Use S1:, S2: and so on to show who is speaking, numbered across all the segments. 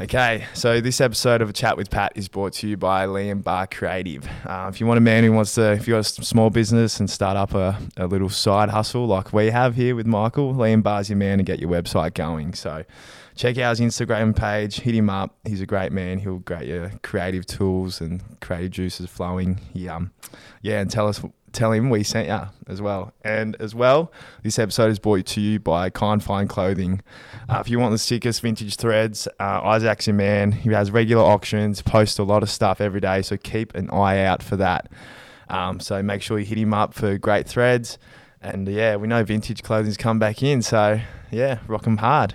S1: Okay, so this episode of a chat with Pat is brought to you by Liam Bar Creative. Uh, if you want a man who wants to, if you got a small business and start up a, a little side hustle like we have here with Michael, Liam Bar's your man to get your website going. So check out his Instagram page, hit him up. He's a great man. He'll get your creative tools and creative juices flowing. He, um, yeah, and tell us tell him we sent you as well. And as well, this episode is brought to you by Kind Fine Clothing. Uh, if you want the sickest vintage threads, uh, Isaac's your man. He has regular auctions, posts a lot of stuff every day, so keep an eye out for that. Um, so make sure you hit him up for great threads. And yeah, we know vintage clothing's come back in, so yeah, rock 'em hard.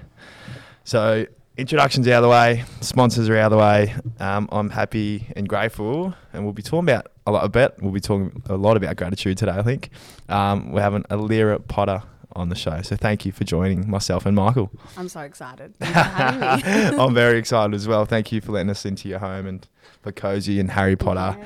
S1: So introductions out of the way, sponsors are out of the way. Um, I'm happy and grateful, and we'll be talking about a lot. I bet we'll be talking a lot about gratitude today. I think um, we're having Allira Potter on the show, so thank you for joining myself and Michael.
S2: I'm so excited.
S1: I'm very excited as well. Thank you for letting us into your home and Cozy and Harry Potter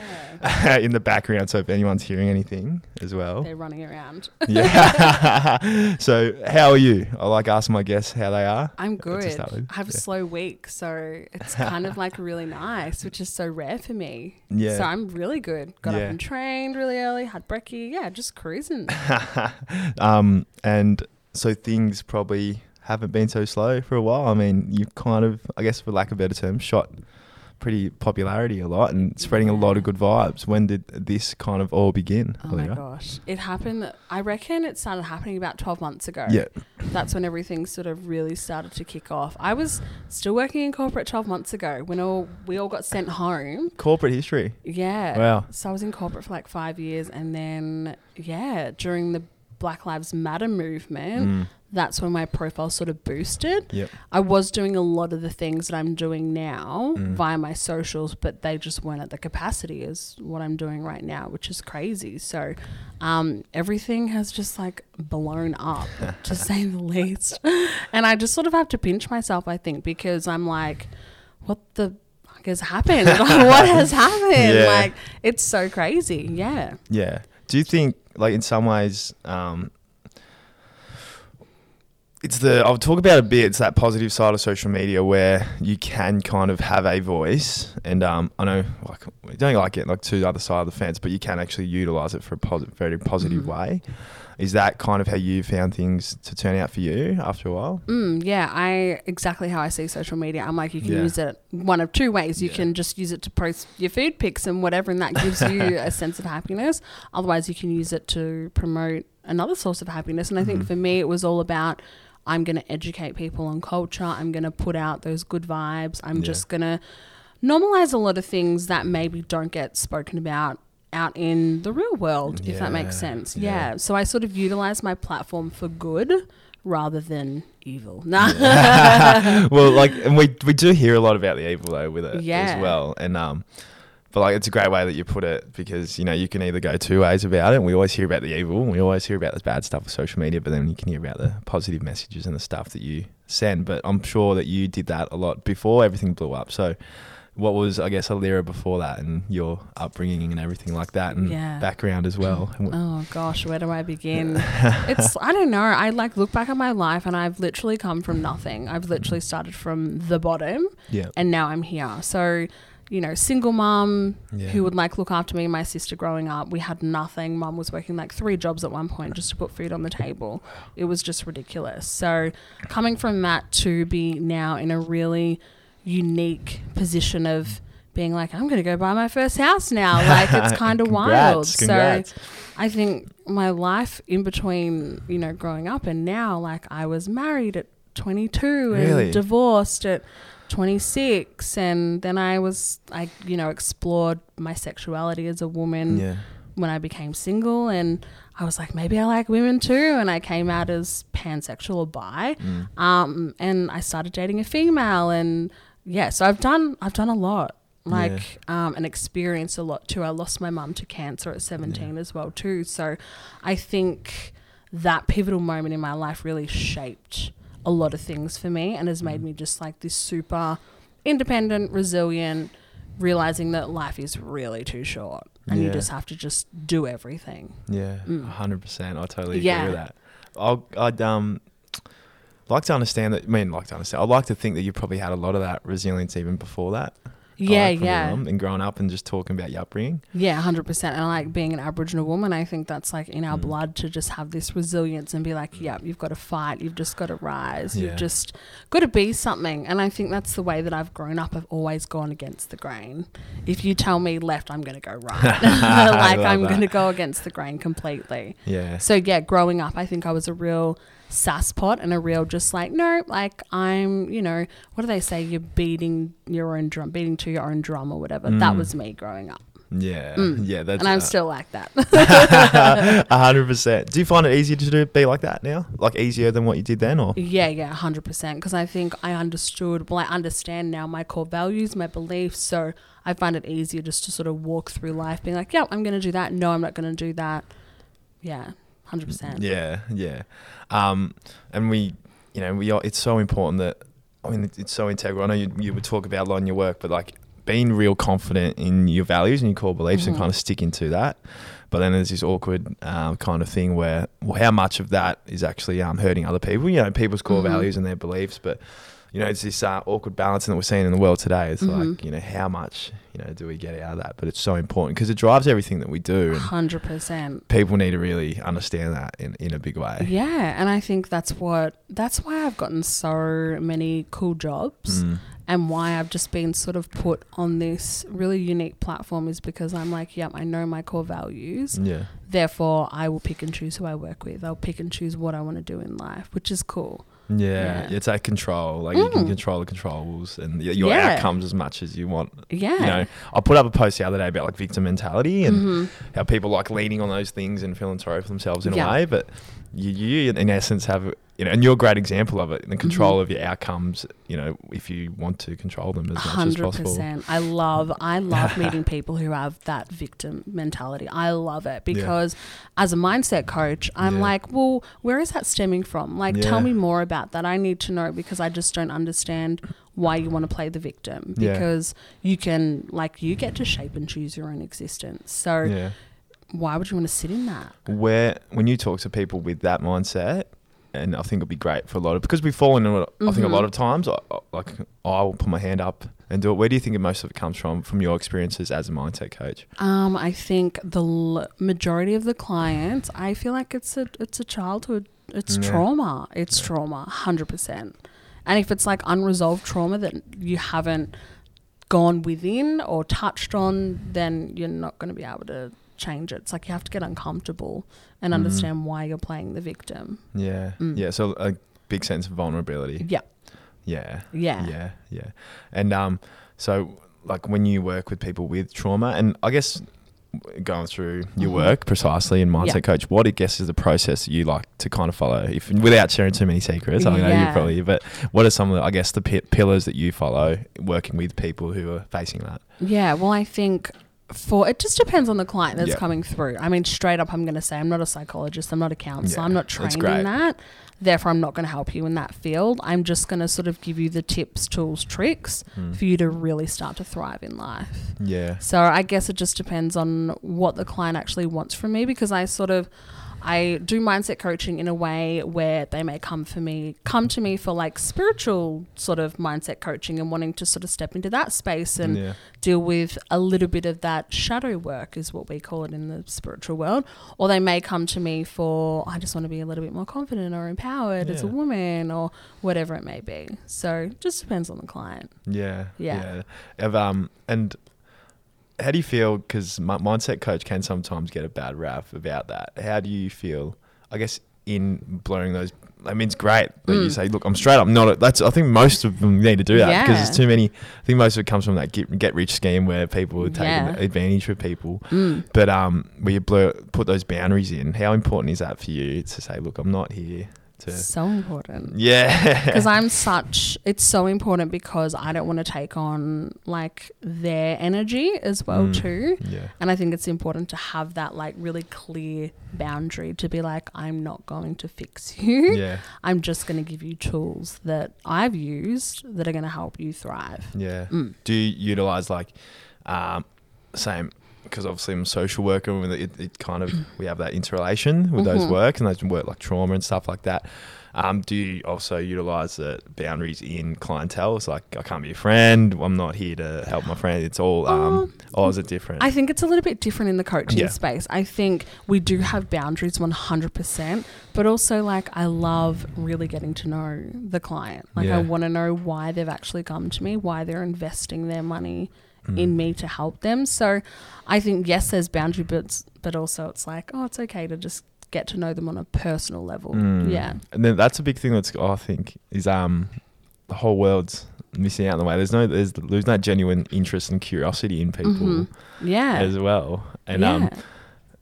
S2: Yeah.
S1: in the background. So if anyone's hearing anything as well,
S2: They're running around.
S1: yeah. so how are you? I like asking my guests how they are.
S2: I'm good. I have
S1: yeah.
S2: a slow week, so it's kind of like really nice, which is so rare for me.
S1: Yeah.
S2: So I'm really good. Got
S1: Yeah.
S2: up and trained really early, had brekkie. Yeah, just cruising.
S1: um, and so things probably haven't been so slow for a while. I mean, you've kind of, I guess, for lack of a better term, shot pretty popularity a lot and spreading a lot of good vibes. When did this kind of all begin?
S2: Oh my gosh. It happened, I reckon it started happening about 12 months ago.
S1: Yeah.
S2: That's when everything sort of really started to kick off. I was still working in corporate 12 months ago when all, we all got sent home.
S1: Corporate history.
S2: Yeah.
S1: Wow.
S2: So I was in corporate for like five years, and then yeah, during the Black Lives Matter movement,
S1: Mm.
S2: That's when my profile sort of boosted.
S1: Yep.
S2: I was doing a lot of the things that I'm doing now
S1: Mm.
S2: via my socials, but they just weren't at the capacity as what I'm doing right now, which is crazy. So um, everything has just like blown up, to say the least. And I just sort of have to pinch myself, I think, because I'm like, what the fuck has happened? what has happened?
S1: Yeah.
S2: Like, it's so crazy. Yeah.
S1: Yeah. Do you think, like, in some ways, um, it's the I'll talk about a bit. It's that positive side of social media where you can kind of have a voice, and um, I know like we don't like it like to the other side of the fence, but you can actually utilize it for a positive, very positive
S2: Mhm.
S1: way. Is that kind of how you found things to turn out for you after a while?
S2: Mm, yeah, I exactly how I see social media. I'm like, you can
S1: Yeah.
S2: use it one of two ways. You
S1: Yeah.
S2: can just use it to post your food pics and whatever, and that gives you a sense of happiness. Otherwise, you can use it to promote another source of happiness. And I think
S1: Mhm.
S2: for me, it was all about I'm going to educate people on culture. I'm going to put out those good vibes. I'm
S1: Yeah.
S2: just going to normalize a lot of things that maybe don't get spoken about out in the real world, if that makes sense.
S1: yeah.
S2: So I sort of utilize my platform for good rather than evil. Nah.
S1: well, like, and we we do hear a lot about the evil though with it
S2: Yeah.
S1: as well, and um, but like it's a great way that you put it because you know you can either go two ways about it. We always hear about the evil, and we always hear about the bad stuff with social media, but then you can hear about the positive messages and the stuff that you send. But I'm sure that you did that a lot before everything blew up. So. What was, I guess, Allira before that, and your upbringing and everything like that, and
S2: Yeah.
S1: background as well.
S2: Oh gosh, where do I begin? it's I don't know. I like look back at my life and I've literally come from nothing. I've literally started from the bottom
S1: yeah,
S2: and now I'm here. So, you know, single mom
S1: yeah,
S2: who would like look after me and my sister growing up. We had nothing. Mum was working like three jobs at one point just to put food on the table. It was just ridiculous. So, coming from that to be now in a really unique position of being like, I'm going to go buy my first house now. Like, it's kind of wild.
S1: Congrats.
S2: So, I think my life in between, you know, growing up and now, like, I was married at 22
S1: Really?
S2: and divorced at 26 and then I was I you know explored my sexuality as a woman
S1: yeah,
S2: when I became single and I was like maybe I like women too and I came out as pansexual or bi
S1: Mm.
S2: um and I started dating a female and yeah so I've done I've done a lot like um and experienced a lot too I lost my mum to cancer at 17 as well too so I think that pivotal moment in my life really shaped a lot of things for me and has made
S1: Mm.
S2: me just like this super independent, resilient, realizing that life is really too short and you just have to just do everything.
S1: Yeah,
S2: Mm.
S1: hundred percent. I totally agree
S2: Yeah.
S1: with that. I'll, I'd um, like to understand that. I mean, like to understand. I'd like to think that you probably had a lot of that resilience even before that.
S2: Yeah,
S1: like,
S2: yeah.
S1: And growing up and just talking about your upbringing.
S2: Yeah, hundred percent. And like being an Aboriginal woman, I think that's like in our
S1: Mm.
S2: blood to just have this resilience and be like, yeah, you've got to fight, you've just got to rise,
S1: Yeah.
S2: you've just got to be something. And I think that's the way that I've grown up. I've always gone against the grain. If you tell me left, I'm going to go right. Like I'm going to go against the grain completely.
S1: Yeah.
S2: So yeah, growing up, I think I was a real sasspot and a real just like no, like I'm, you know, what do they say? You're beating your own drum, beating to your own drum or whatever. That
S1: Mm.
S2: was me growing up,
S1: Yeah.
S2: Mm.
S1: Yeah. That's
S2: and I'm
S1: uh,
S2: still like that.
S1: A hundred percent. Do you find it easier to do, be like that now? Like easier than what you did then, or?
S2: yeah, yeah, hundred percent. Because I think I understood. Well, I understand now my core values, my beliefs. So I find it easier just to sort of walk through life, being like, yeah, I'm going to do that. No, I'm not going to do that. Yeah, hundred percent.
S1: Yeah, yeah. Um, and we, you know, we are, it's so important that I mean it's, so integral. I know you, you would talk about a lot in your work, but like being real confident in your values and your core beliefs and
S2: Mhm.
S1: kind of sticking to that. But then there's this awkward um, kind of thing where well, how much of that is actually um, hurting other people? You know, people's core
S2: Mhm.
S1: values and their beliefs, but you know, it's this uh, awkward balancing that we're seeing in the world today. It's like,
S2: Mhm.
S1: you know, how much, you know, do we get out of that? But it's so important because it drives everything that we do.
S2: Hundred percent.
S1: people need to really understand that in, in a big way.
S2: Yeah, and I think that's what that's why I've gotten so many cool jobs
S1: Mm.
S2: and why I've just been sort of put on this really unique platform is because I'm like, yep, I know my core values.
S1: Yeah.
S2: Therefore, I will pick and choose who I work with. I'll pick and choose what I want to do in life, which is cool.
S1: Yeah.
S2: Yeah.
S1: It's that control. Like you can
S2: Mm.
S1: control the controls and your
S2: Yeah.
S1: outcomes as much as you want.
S2: Yeah.
S1: You know, I put up a post the other day about like victim mentality and
S2: Mhm.
S1: how people like leaning on those things and feeling sorry for themselves in
S2: Yeah.
S1: a way, but you, you in essence have you know, and you're a great example of it. In the control
S2: Mhm.
S1: of your outcomes. You know, if you want to control them as much as possible.
S2: I love I love meeting people who have that victim mentality. I love it because as a mindset coach, I'm
S1: Yeah.
S2: like, well, where is that stemming from? Like,
S1: Yeah.
S2: tell me more about that. I need to know because I just don't understand why you want to play the victim.
S1: Yeah.
S2: Because you can, like, you get to shape and choose your own existence. So
S1: Yeah.
S2: Why would you want to sit in that?
S1: where when you talk to people with that mindset and I think it'd be great for a lot of because we've fallen. fall into it I think a lot of times I, I- like I will put my hand up and do it where do you think most of it comes from from your experiences as a mindset coach
S2: Um, I think the l- majority of the clients, I feel like it's a it's a childhood, it's
S1: Yeah.
S2: trauma, it's
S1: Yeah.
S2: trauma, hundred percent. And if it's like unresolved trauma that you haven't gone within or touched on, then you're not going to be able to change it. It's like you have to get uncomfortable and
S1: Mhm.
S2: understand why you're playing the victim.
S1: yeah
S2: Mm.
S1: yeah so a big sense of vulnerability
S2: Yeah,
S1: yeah
S2: yeah,
S1: yeah yeah and um so like when you work with people with trauma and I guess going through your
S2: Mhm.
S1: work precisely in mindset
S2: Yeah.
S1: coach what I guess is the process you like to kind of follow if without sharing too many secrets I know you probably but what are some of the I guess the pi- pillars that you follow working with people who are facing that
S2: Yeah, well, I think for it just depends on the client that's
S1: Yeah.
S2: coming through. I mean, straight up, I'm going to say I'm not a psychologist, I'm not a counselor,
S1: Yeah,
S2: I'm not
S1: that's
S2: trained
S1: great.
S2: in that. Therefore, I'm not going to help you in that field. I'm just going to sort of give you the tips, tools, tricks
S1: Mm.
S2: for you to really start to thrive in life.
S1: yeah
S2: So I guess it just depends on what the client actually wants from me because I sort of I do mindset coaching in a way where they may come for me come to me for like spiritual sort of mindset coaching and wanting to sort of step into that space and
S1: yeah
S2: deal with a little bit of that shadow work is what we call it in the spiritual world or they may come to me for I just want to be a little bit more confident or empowered as a woman or whatever it may be. So just depends on the client.
S1: Yeah.
S2: Yeah.
S1: yeah. Um, and how do you feel? Because mindset coach can sometimes get a bad rap about that. How do you feel? I guess in blurring those. I mean, it's great that you
S2: Mm.
S1: say, "Look, I'm straight up not." A, that's. I think most of them need to do that because
S2: Yeah.
S1: there's too many. I think most of it comes from that get, get rich scheme where people are taking
S2: Yeah.
S1: advantage of people.
S2: Mm.
S1: But um, where you blur, put those boundaries in, how important is that for you to say, "Look, I'm not here to."
S2: So important.
S1: Yeah.
S2: because I'm such. It's so important because I don't want to take on like their energy as well
S1: Mm.
S2: too.
S1: yeah.
S2: And I think it's important to have that like really clear boundary to be like, I'm not going to fix you.
S1: Yeah.
S2: I'm just going to give you tools that I've used that are going to help you thrive.
S1: Yeah.
S2: Mm.
S1: Do you utilize like, um, same because obviously I'm a social worker and it, it kind of we have that interrelation with those
S2: Mhm.
S1: work and those work like trauma and stuff like that. Um, do you also utilize the boundaries in clientele? It's like I can't be a friend. I'm not here to help my friend. It's all. Um,
S2: Um,
S1: or is it different?
S2: I think it's a little bit different in the coaching
S1: Yeah.
S2: space. I think we do have boundaries 100%, but also like I love really getting to know the client. Like
S1: Yeah.
S2: I want to know why they've actually come to me, why they're investing their money
S1: Mm.
S2: in me to help them. So I think yes, there's boundary bits, but also it's like, oh, it's okay to just get to know them on a personal level.
S1: Mm.
S2: Yeah.
S1: And then that's a big thing that's I think is um the whole world's missing out in the way. There's no there's there's no genuine interest and curiosity in people
S2: Mhm. Yeah.
S1: as well. And
S2: yeah.
S1: um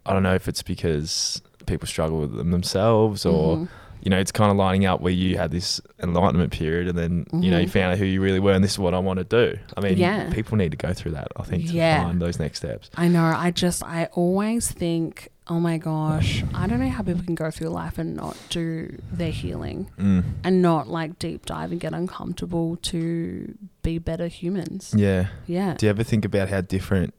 S1: I don't know if it's because people struggle with them themselves or
S2: Mhm.
S1: You know, it's kind of lining up where you had this enlightenment period and then, you know, you
S2: Mhm.
S1: found out who you really were and this is what I want to do. I mean,
S2: Yeah.
S1: people need to go through that, I think, to
S2: Yeah.
S1: find those next steps.
S2: I know. I just, I always think, oh my gosh, I don't know how people can go through life and not do their healing
S1: Mm.
S2: and not like deep dive and get uncomfortable to be better humans.
S1: Yeah.
S2: Yeah.
S1: Do you ever think about how different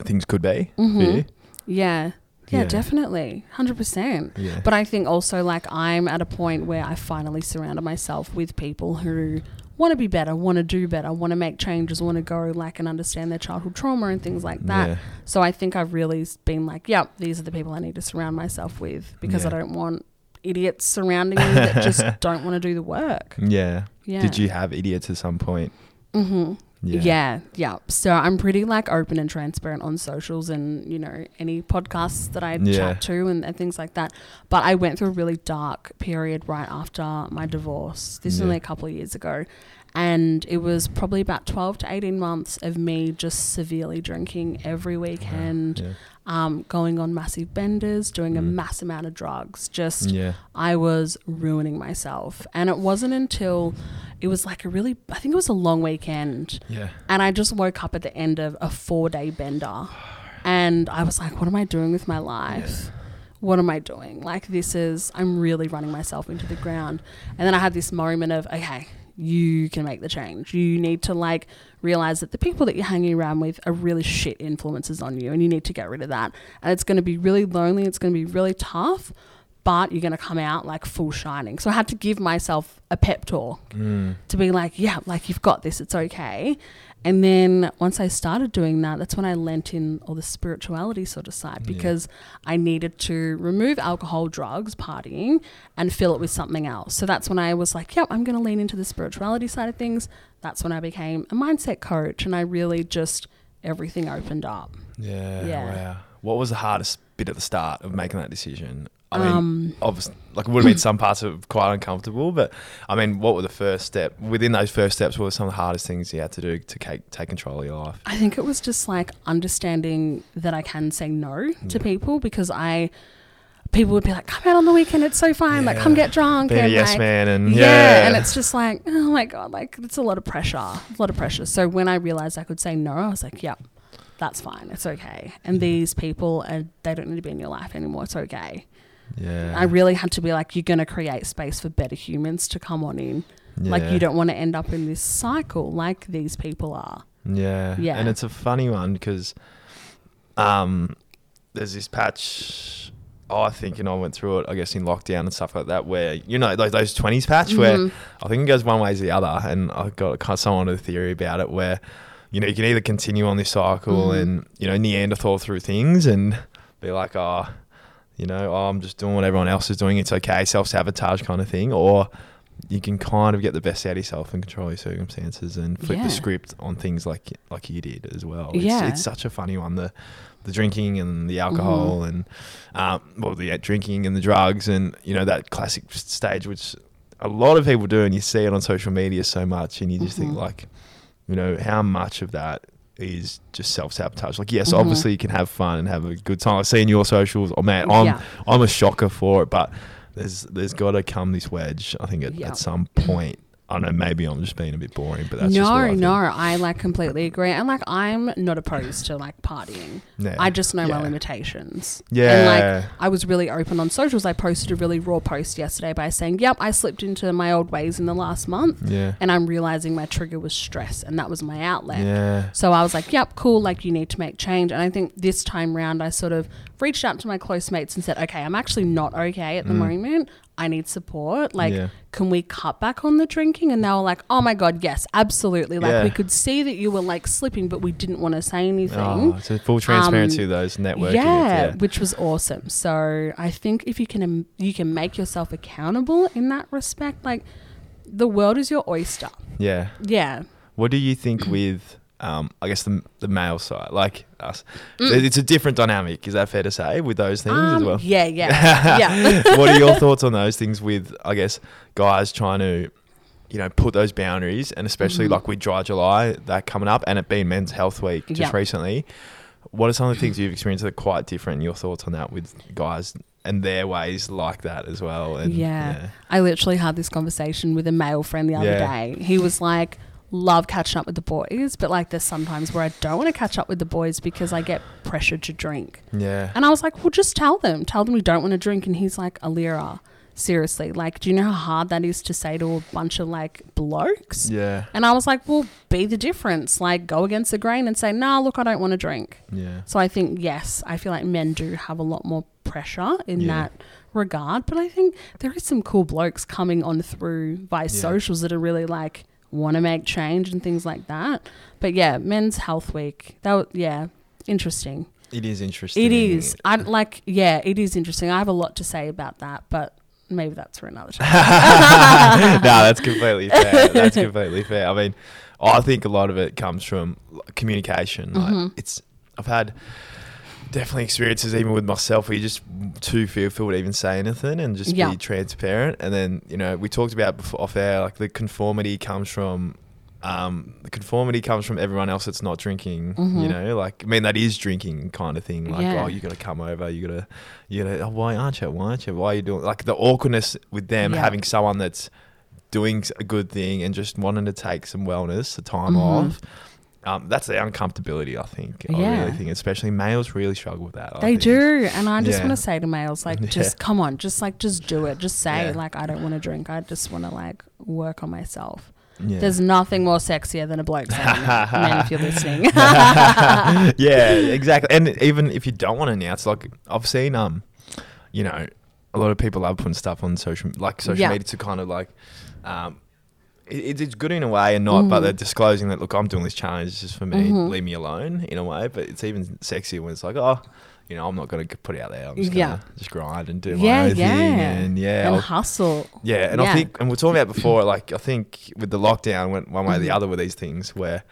S1: things could be
S2: Mhm.
S1: you?
S2: Yeah. Yeah,
S1: Yeah.
S2: definitely. 100%.
S1: Yeah.
S2: But I think also like I'm at a point where I finally surrounded myself with people who want to be better, want to do better, want to make changes, want to go like and understand their childhood trauma and things like that.
S1: Yeah.
S2: So I think I've really been like, yep, these are the people I need to surround myself with because I don't want idiots surrounding me that just don't want to do the work.
S1: Yeah.
S2: Yeah.
S1: Did you have idiots at some point?
S2: Mm-hmm.
S1: Yeah.
S2: Yeah. yeah, So I'm pretty like open and transparent on socials and you know any podcasts that I
S1: Yeah.
S2: chat to and, and things like that. But I went through a really dark period right after my divorce. This was only a couple of years ago. And it was probably about 12 to 18 months of me just severely drinking every weekend,
S1: Yeah.
S2: um, going on massive benders, doing a
S1: Mm.
S2: mass amount of drugs. Just
S1: Yeah.
S2: I was ruining myself. And it wasn't until it was like a really, I think it was a long weekend.
S1: Yeah.
S2: And I just woke up at the end of a four day bender. And I was like, what am I doing with my life? What am I doing? Like, this is, I'm really running myself into the ground. And then I had this moment of, okay, you can make the change. You need to like realize that the people that you're hanging around with are really shit influences on you, and you need to get rid of that. And it's going to be really lonely. It's going to be really tough, but you're going to come out like full shining. So I had to give myself a pep talk
S1: Mm.
S2: to be like, yeah, like you've got this, it's okay. And then once I started doing that, that's when I lent in all the spirituality sort of side
S1: Yeah.
S2: because I needed to remove alcohol, drugs, partying, and fill it with something else. So that's when I was like, yep, I'm going to lean into the spirituality side of things. That's when I became a mindset coach and I really just, everything opened up.
S1: Yeah.
S2: Yeah.
S1: Wow. What was the hardest bit at the start of making that decision? I mean,
S2: um,
S1: obviously, like it would have been some parts of it quite uncomfortable, but I mean, what were the first step within those first steps? What were some of the hardest things you had to do to take, take control of your life?
S2: I think it was just like understanding that I can say no to
S1: Yeah.
S2: people because I people would be like, "Come out on the weekend, it's so fine. Like, come get drunk."
S1: Being a
S2: and
S1: yes
S2: like,
S1: man and
S2: yeah.
S1: yeah,
S2: and it's just like, oh my god, like it's a lot of pressure, a lot of pressure. So when I realized I could say no, I was like, "Yep, that's fine. It's okay." And these people, are, they don't need to be in your life anymore. It's okay.
S1: Yeah.
S2: I really had to be like, "You're going to create space for better humans to come on in. Like, you don't want to end up in this cycle like these people are."
S1: Yeah.
S2: Yeah.
S1: And it's a funny one because um, there's this patch, I think, and I went through it, I guess, in lockdown and stuff like that, where, you know, those, those 20s patch where
S2: Mhm.
S1: I think it goes one way to the other. And I got kind of someone with a theory about it where, you know, you can either continue on this cycle
S2: Mhm.
S1: and, you know, Neanderthal through things and be like, oh, you know, oh, I'm just doing what everyone else is doing. It's okay, self sabotage kind of thing. Or you can kind of get the best out of yourself and control your circumstances and flip
S2: Yeah.
S1: the script on things like like you did as well. It's,
S2: Yeah.
S1: it's such a funny one. The the drinking and the alcohol
S2: Mm-hmm.
S1: and um, well, the drinking and the drugs and you know that classic stage which a lot of people do and you see it on social media so much and you just think
S2: Mhm.
S1: like, you know, how much of that is just self sabotage. Like, yes,
S2: Mhm.
S1: obviously you can have fun and have a good time. I see in your socials, oh man, I'm
S2: Yeah.
S1: I'm a shocker for it, but there's there's got to come this wedge. I think at,
S2: Yeah.
S1: at some point. I don't know. Maybe I'm just being a bit boring, but that's
S2: no,
S1: I
S2: no, I like completely agree. And like, I'm not opposed to like partying.
S1: Yeah.
S2: I just know my limitations.
S1: Yeah.
S2: And like, I was really open on socials. I posted a really raw post yesterday by saying, yep, I slipped into my old ways in the last month.
S1: yeah.
S2: And I'm realizing my trigger was stress and that was my outlet.
S1: Yeah.
S2: So I was like, yep, cool. Like, you need to make change. And I think this time round, I sort of reached out to my close mates and said, okay, I'm actually not okay at the
S1: Mm.
S2: moment. I need support. Like,
S1: Yeah.
S2: can we cut back on the drinking? And they were like, oh my God, yes, absolutely. Like,
S1: Yeah.
S2: we could see that you were like slipping, but we didn't want to say anything.
S1: Oh, it's a full transparency
S2: Um,
S1: those networking.
S2: yeah,
S1: Yeah.
S2: which was awesome. So I think if you can um, you can make yourself accountable in that respect, like the world is your oyster.
S1: Yeah.
S2: Yeah.
S1: What do you think with, um, I guess the the male side, like us?
S2: Mm.
S1: It's a different dynamic. Is that fair to say with those things as
S2: Um,
S1: well?
S2: Yeah, yeah, yeah.
S1: what are your thoughts on those things with, I guess, guys trying to, you know, put those boundaries, and especially
S2: Mhm.
S1: like with Dry July that coming up, and it being Men's Health Week just
S2: Yeah.
S1: recently. What are some of the things you've experienced that are quite different? Your thoughts on that with guys and their ways like that as well? And,
S2: Yeah. I literally had this conversation with a male friend the other
S1: Yeah.
S2: day. He was like, love catching up with the boys, but like there's sometimes where I don't want to catch up with the boys because I get pressured to drink.
S1: yeah.
S2: And I was like, well, just tell them. Tell them you don't want to drink. And he's like, Allira, seriously, like, do you know how hard that is to say to a bunch of like blokes?
S1: Yeah.
S2: And I was like, well, be the difference. Like, go against the grain and say, nah, look, I don't want to drink.
S1: Yeah.
S2: So I think, yes, I feel like men do have a lot more pressure in
S1: Yeah.
S2: that regard. But I think there is some cool blokes coming on through by socials that are really like want to make change and things like that. But yeah, Men's Health Week, that was, yeah, interesting.
S1: It is interesting.
S2: It is. I like, yeah, it is interesting. I have a lot to say about that, but maybe that's for another time.
S1: no, that's completely fair. That's completely fair. I mean, I think a lot of it comes from communication. Like,
S2: Mhm.
S1: It's I've had definitely experiences even with myself where you're just too fearful to even say anything and just
S2: Yeah.
S1: be transparent. And then you know we talked about before off air like the conformity comes from. Um, the conformity comes from everyone else that's not drinking. You
S2: Mhm.
S1: know, like I mean that is drinking kind of thing. Like,
S2: Yeah.
S1: oh, you got to come over. You got to, you know. Oh, why aren't you? Why aren't you? Why are you doing? Like the awkwardness with them
S2: Yeah.
S1: having someone that's doing a good thing and just wanting to take some wellness, the time
S2: Mhm.
S1: off. Um, that's the uncomfortability, I think. I
S2: Yeah.
S1: really think, especially males really struggle with that. I
S2: They
S1: think.
S2: do, and I just
S1: Yeah.
S2: want to say to males, like,
S1: Yeah.
S2: just come on, just like, just do it. Just say,
S1: Yeah.
S2: like, I don't want to drink. I just want to like work on myself.
S1: Yeah.
S2: There's nothing more sexier than a bloke saying that, men, if you're listening.
S1: yeah, exactly. And even if you don't want to announce, like I've seen, um, you know, a lot of people love putting stuff on social, like social
S2: Yeah.
S1: media, to kind of like, um, it, it's good in a way and not, but
S2: Mhm.
S1: they're disclosing that look, I'm doing this challenge just for me,
S2: Mhm.
S1: leave me alone in a way. But it's even sexier when it's like, oh, you know, I'm not gonna put it out there. I'm just
S2: Yeah.
S1: gonna just grind and do
S2: Yeah,
S1: my own
S2: yeah.
S1: thing, and yeah,
S2: and
S1: I'll-
S2: hustle.
S1: yeah, and I think, and we are talking about before, like I think with the lockdown went one way or the
S2: Mhm.
S1: other with these things where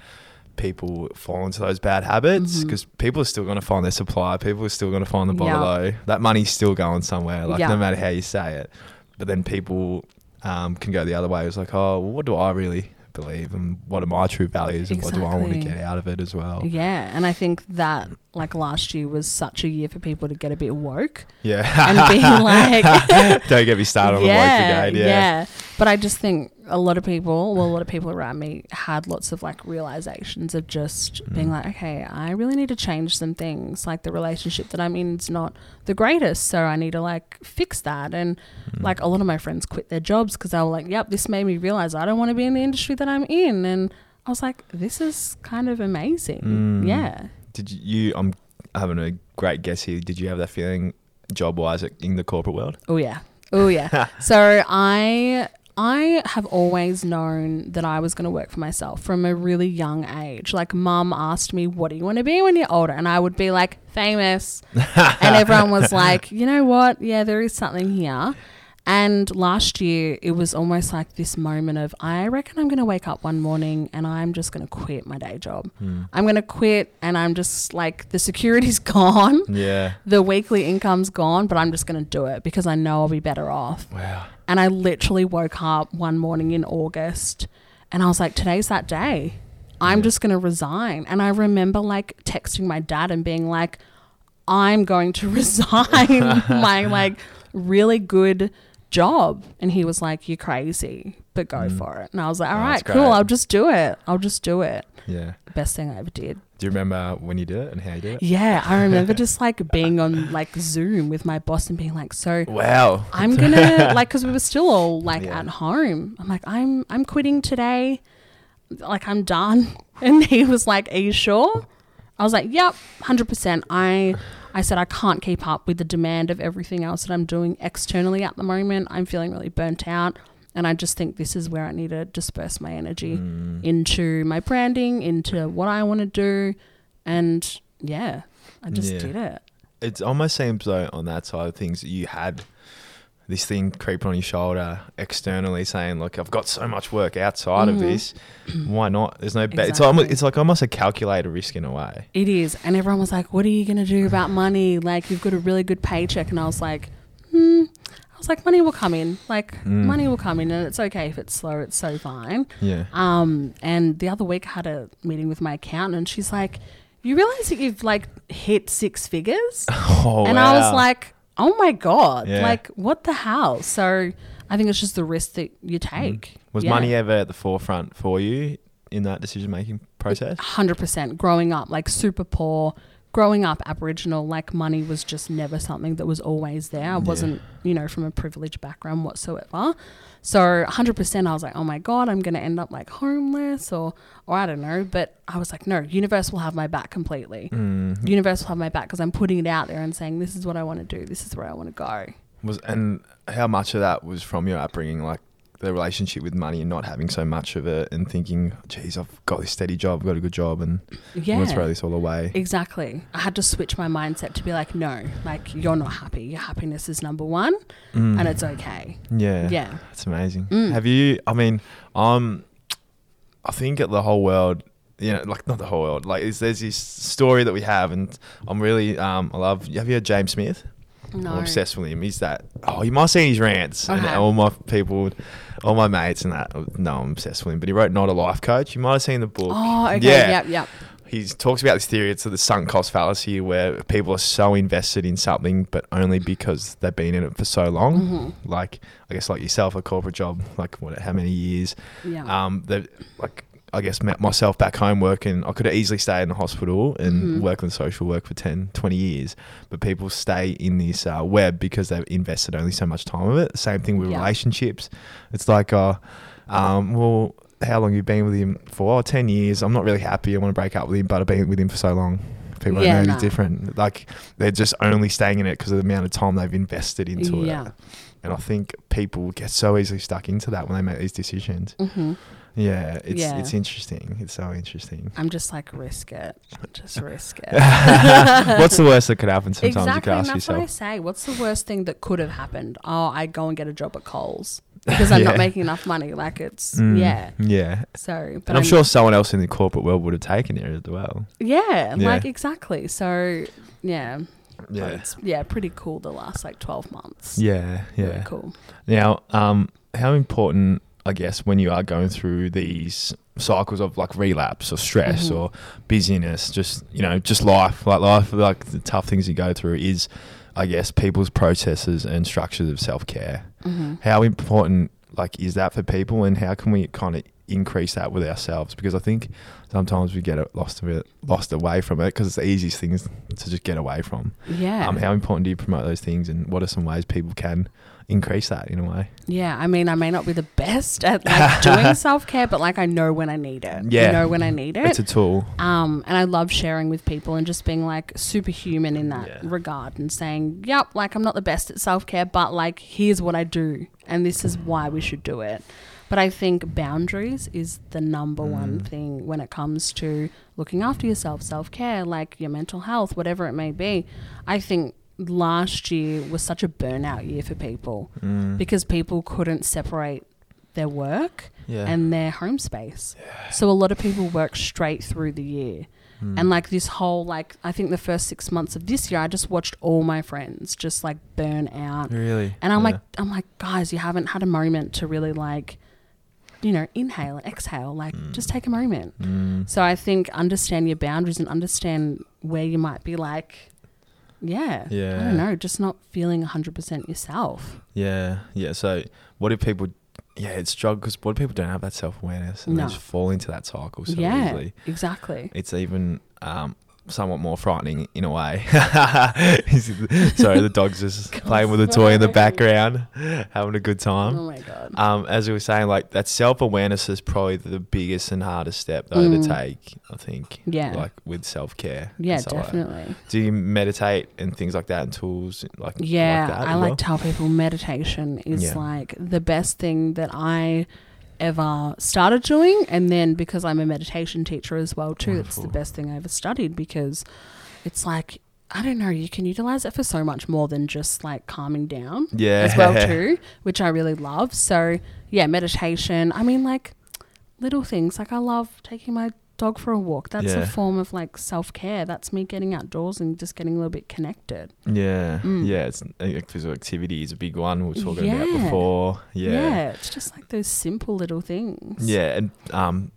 S1: people fall into those bad habits because people are still going to find their supply, people are still going to find the
S2: Yeah.
S1: bottle. That money's still going somewhere, like
S2: Yeah.
S1: no matter how you say it. But then people um, can go the other way. It's like, oh, well, what do I really believe, and what are my true values, and what do I want to get out of it as well?
S2: Yeah, and I think that like last year was such a year for people to get a bit woke
S1: Yeah,
S2: and being like,
S1: don't get me started on the
S2: yeah,
S1: woke brigade. Yeah,
S2: But I just think a lot of people, well, a lot of people around me had lots of like realizations of just being
S1: Mm.
S2: like, okay, I really need to change some things. Like the relationship that I'm in is not the greatest, so I need to like fix that. And
S1: Mm.
S2: like a lot of my friends quit their jobs because they were like, yep, this made me realize I don't want to be in the industry that I'm in. And I was like, this is kind of amazing.
S1: Mm.
S2: Yeah.
S1: Did you? I'm having a great guess here. Did you have that feeling, job wise, in the corporate world?
S2: Oh yeah. Oh yeah. so I I have always known that I was going to work for myself from a really young age. Like mum asked me, "What do you want to be when you're older?" and I would be like, "Famous." and everyone was like, "You know what? Yeah, there is something here." And last year, it was almost like this moment of, I reckon I'm going to wake up one morning and I'm just going to quit my day job.
S1: Hmm.
S2: I'm going to quit and I'm just like, the security's gone
S1: Yeah.
S2: the weekly income's gone, but I'm just going to do it because I know I'll be better off.
S1: Wow.
S2: And I literally woke up one morning in August and I was like, today's that day. I'm
S1: Yeah.
S2: just going to resign. And I remember like texting my dad and being like, I'm going to resign my like really good job. And he was like, You're crazy, but go
S1: Mm.
S2: for it. And I was like, All
S1: Oh,
S2: right, cool. I'll just do it. I'll just do it.
S1: Yeah.
S2: Best thing I ever did.
S1: Do you remember when you did it and how you did it?
S2: Yeah, I remember just like being on like Zoom with my boss and being like, "So
S1: Wow.
S2: I'm gonna like," because we were still all like
S1: Yeah.
S2: at home. I'm like, "I'm I'm quitting today. Like I'm done." And he was like, "Are you sure?" I was like, "Yep, hundred percent. I I said I can't keep up with the demand of everything else that I'm doing externally at the moment. I'm feeling really burnt out. And I just think this is where I need to disperse my energy
S1: Mm.
S2: into my branding, into what I want to do. And yeah, I just
S1: Yeah.
S2: did it.
S1: It almost seems though on that side of things that you had this thing creeping on your shoulder externally saying, "Look, I've got so much work outside of
S2: Mhm.
S1: this. Why not? There's no. Be- it's almost
S2: Exactly.
S1: it's like almost a calculated risk in a way.
S2: It is. And everyone was like, What are you going to do about money? Like, you've got a really good paycheck. And I was like, Hmm. I was like, Money will come in. Like,
S1: Mm.
S2: money will come in. And it's okay if it's slow. It's so fine.
S1: Yeah.
S2: Um, and the other week I had a meeting with my accountant. And she's like, You realize that you've like hit six figures?
S1: Oh,
S2: and I was like, Oh my God.
S1: Yeah.
S2: Like, what the hell? So I think it's just the risk that you mm-hmm. take.
S1: was
S2: Yeah.
S1: money ever at the forefront for you in that decision making process?
S2: hundred percent growing up like super poor growing up aboriginal like money was just never something that was always there i wasn't you know from a privileged background whatsoever so 100% i was like oh my god i'm gonna end up like homeless or or i don't know. But i was like no universe will have my back completely.
S1: Mm.
S2: universe will have my back because i'm putting it out there and saying this is what i want to do. This is where i want to go.
S1: Was and how much of that was from your upbringing, like the relationship with money and not having so much of it, and thinking, "Geez, I've got this steady job, I've got a good job, and I'm gonna throw this all away."
S2: Exactly. I had to switch my mindset to be like, no, like you're not happy. Your happiness is number one,
S1: Mm.
S2: and it's okay.
S1: yeah,
S2: Yeah.
S1: That's amazing.
S2: Mm.
S1: Have you? I mean, um, I think at the whole world, you know, like not the whole world. Like, is there's this story that we have, and I'm really, um, I love. Have you heard James Smith?
S2: No.
S1: I'm obsessed with him. He's that. Oh, you might see his rants, and all my people, all my mates, and that. No, I'm obsessed with him. But he wrote "Not a Life Coach." You might have seen the book.
S2: Oh, okay.
S1: Yeah.
S2: Yep, yep.
S1: He talks about this theory. It's the sunk cost fallacy, where people are so invested in something, but only because they've been in it for so long.
S2: Mm-hmm.
S1: Like, I guess, like yourself, a corporate job, like what, how many years?
S2: Yeah.
S1: Um, that like I guess met myself back home working. I could have easily stayed in the hospital and
S2: Mhm.
S1: worked in social work for 10, 20 years, but people stay in this uh, web because they've invested only so much time of it. Same thing with
S2: Yeah.
S1: relationships. It's like, uh, um, well, how long have you been with him for? Oh, 10 years. I'm not really happy. I want to break up with him, but I've been with him for so long. People
S2: Yeah,
S1: know
S2: no.
S1: different. Like they're just only staying in it because of the amount of time they've invested into
S2: Yeah.
S1: it. And I think people get so easily stuck into that when they make these decisions.
S2: hmm
S1: Yeah, it's
S2: Yeah.
S1: it's interesting. It's so interesting.
S2: I'm just like, risk it. Just risk it.
S1: What's the worst that could happen? Sometimes you
S2: exactly.
S1: can ask
S2: that's what I
S1: yourself.
S2: say. What's the worst thing that could have happened? Oh, I go and get a job at Coles because I'm
S1: Yeah.
S2: not making enough money. Like it's,
S1: Mm,
S2: yeah.
S1: yeah.
S2: So, but
S1: And I'm sure someone else in the corporate world would have taken it as well.
S2: Yeah,
S1: Yeah.
S2: like exactly. So, yeah.
S1: Yeah,
S2: it's, yeah, pretty cool the last like 12 months.
S1: yeah,
S2: Really
S1: yeah.
S2: cool.
S1: Now, um, how important, I guess, when you are going through these cycles of like relapse or stress
S2: Mhm.
S1: or busyness, just you know, just life, like life, like the tough things you go through, is, I guess, people's processes and structures of self care.
S2: hmm
S1: how important like is that for people and how can we kind of increase that with ourselves because i think sometimes we get lost of it lost away from it because it's the easiest things to just get away from
S2: Yeah.
S1: um, how important do you promote those things and what are some ways people can increase that in a way
S2: Yeah, I mean, I may not be the best at like doing self care, but like I know when I need it.
S1: Yeah.
S2: I know when I need it.
S1: it's a tool
S2: um, and I love sharing with people and just being like superhuman in that
S1: Yeah.
S2: regard and saying, "Yep, like I'm not the best at self care, but like here's what I do, and this is why we should do it." But I think boundaries is the number one
S1: Mm.
S2: thing when it comes to looking after yourself, self care, like your mental health, whatever it may be. I think last year was such a burnout year for people
S1: Mm.
S2: because people couldn't separate their work
S1: yeah
S2: and their home space. So a lot of people work straight through the year.
S1: Mm.
S2: And like this whole like I think the first 6 months of this year I just watched all my friends just like burn out.
S1: really
S2: And I'm
S1: Yeah.
S2: like I'm like guys, you haven't had a moment to really like you know, inhale and exhale, like
S1: Mm.
S2: just take a moment.
S1: Mm.
S2: So I think understand your boundaries and understand where you might be like yeah,
S1: Yeah.
S2: I don't know, just not feeling 100% yourself.
S1: yeah yeah so what do people yeah it's struggle because what do people don't have that self-awareness and
S2: No.
S1: they just fall into that cycle so
S2: yeah,
S1: easily
S2: exactly.
S1: it's even um, somewhat more frightening in a way. Sorry, the dog's just playing with a toy in the background, having a good time.
S2: Oh my god.
S1: Um, as we were saying, like that self awareness is probably the biggest and hardest step though to
S2: Mm.
S1: take. I think.
S2: Yeah.
S1: Like with self care.
S2: yeah, definitely.
S1: Do you meditate and things like that and tools like
S2: Yeah,
S1: like that
S2: I like
S1: well?
S2: tell people meditation is
S1: Yeah.
S2: like the best thing that I ever started doing. And then because I'm a meditation teacher as well too it's the best thing I ever studied because it's like I don't know you can utilize it for so much more than just like calming down
S1: yeah.
S2: as well too which I really love. So yeah meditation. I mean like little things. Like I love taking my dog for a walk that's
S1: Yeah.
S2: a form of like self-care that's me getting outdoors and just getting a little bit connected
S1: Yeah,
S2: Mm.
S1: yeah. It's physical activity is a big one we were talking about before.
S2: Yeah.
S1: Yeah,
S2: it's just like those simple little things.
S1: yeah, and um,